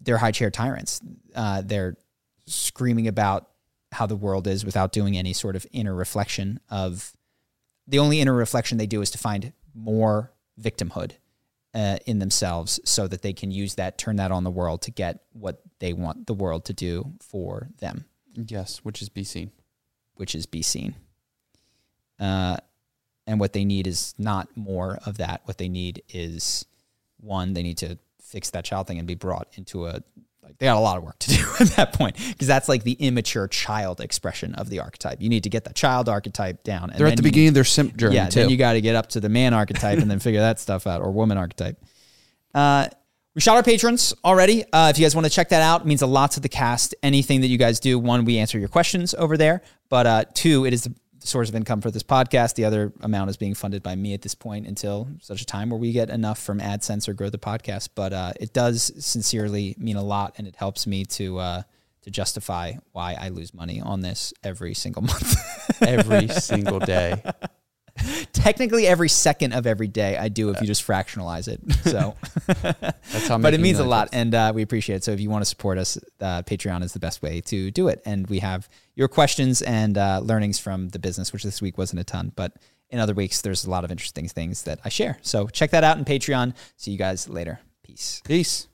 they're high chair tyrants. Uh, they're screaming about how the world is without doing any sort of inner reflection of the only inner reflection they do is to find more victimhood uh, in themselves so that they can use that, turn that on the world to get what they want the world to do for them.
Yes, which is be seen.
which is be seen. Uh, and what they need is not more of that. What they need is one, they need to fix that child thing and be brought into a like they got a lot of work to [laughs] do at that point because that's like the immature child expression of the archetype. You need to get the child archetype down. And
They're at the beginning
need
of their simp journey
yeah,
too.
then you got to get up to the man archetype and then figure that stuff out, or woman archetype. Uh, we shot our patrons already. Uh, if you guys want to check that out, it means a lot to the cast. Anything that you guys do, one, we answer your questions over there, but uh, two, it is the source of income for this podcast. The other amount is being funded by me at this point until such a time where we get enough from AdSense or grow the podcast. But uh, it does sincerely mean a lot, and it helps me to uh, to justify why I lose money on this every single month.
every [laughs] single day. [laughs]
Technically, every second of every day I do if you just fractionalize it. So, [laughs]
That's how.
but it means a lot, and uh, we appreciate it. So, if you want to support us, uh, Patreon is the best way to do it. And we have your questions and uh, learnings from the business, which this week wasn't a ton, but in other weeks there's a lot of interesting things that I share. So, check that out in Patreon. See you guys later. Peace.
Peace.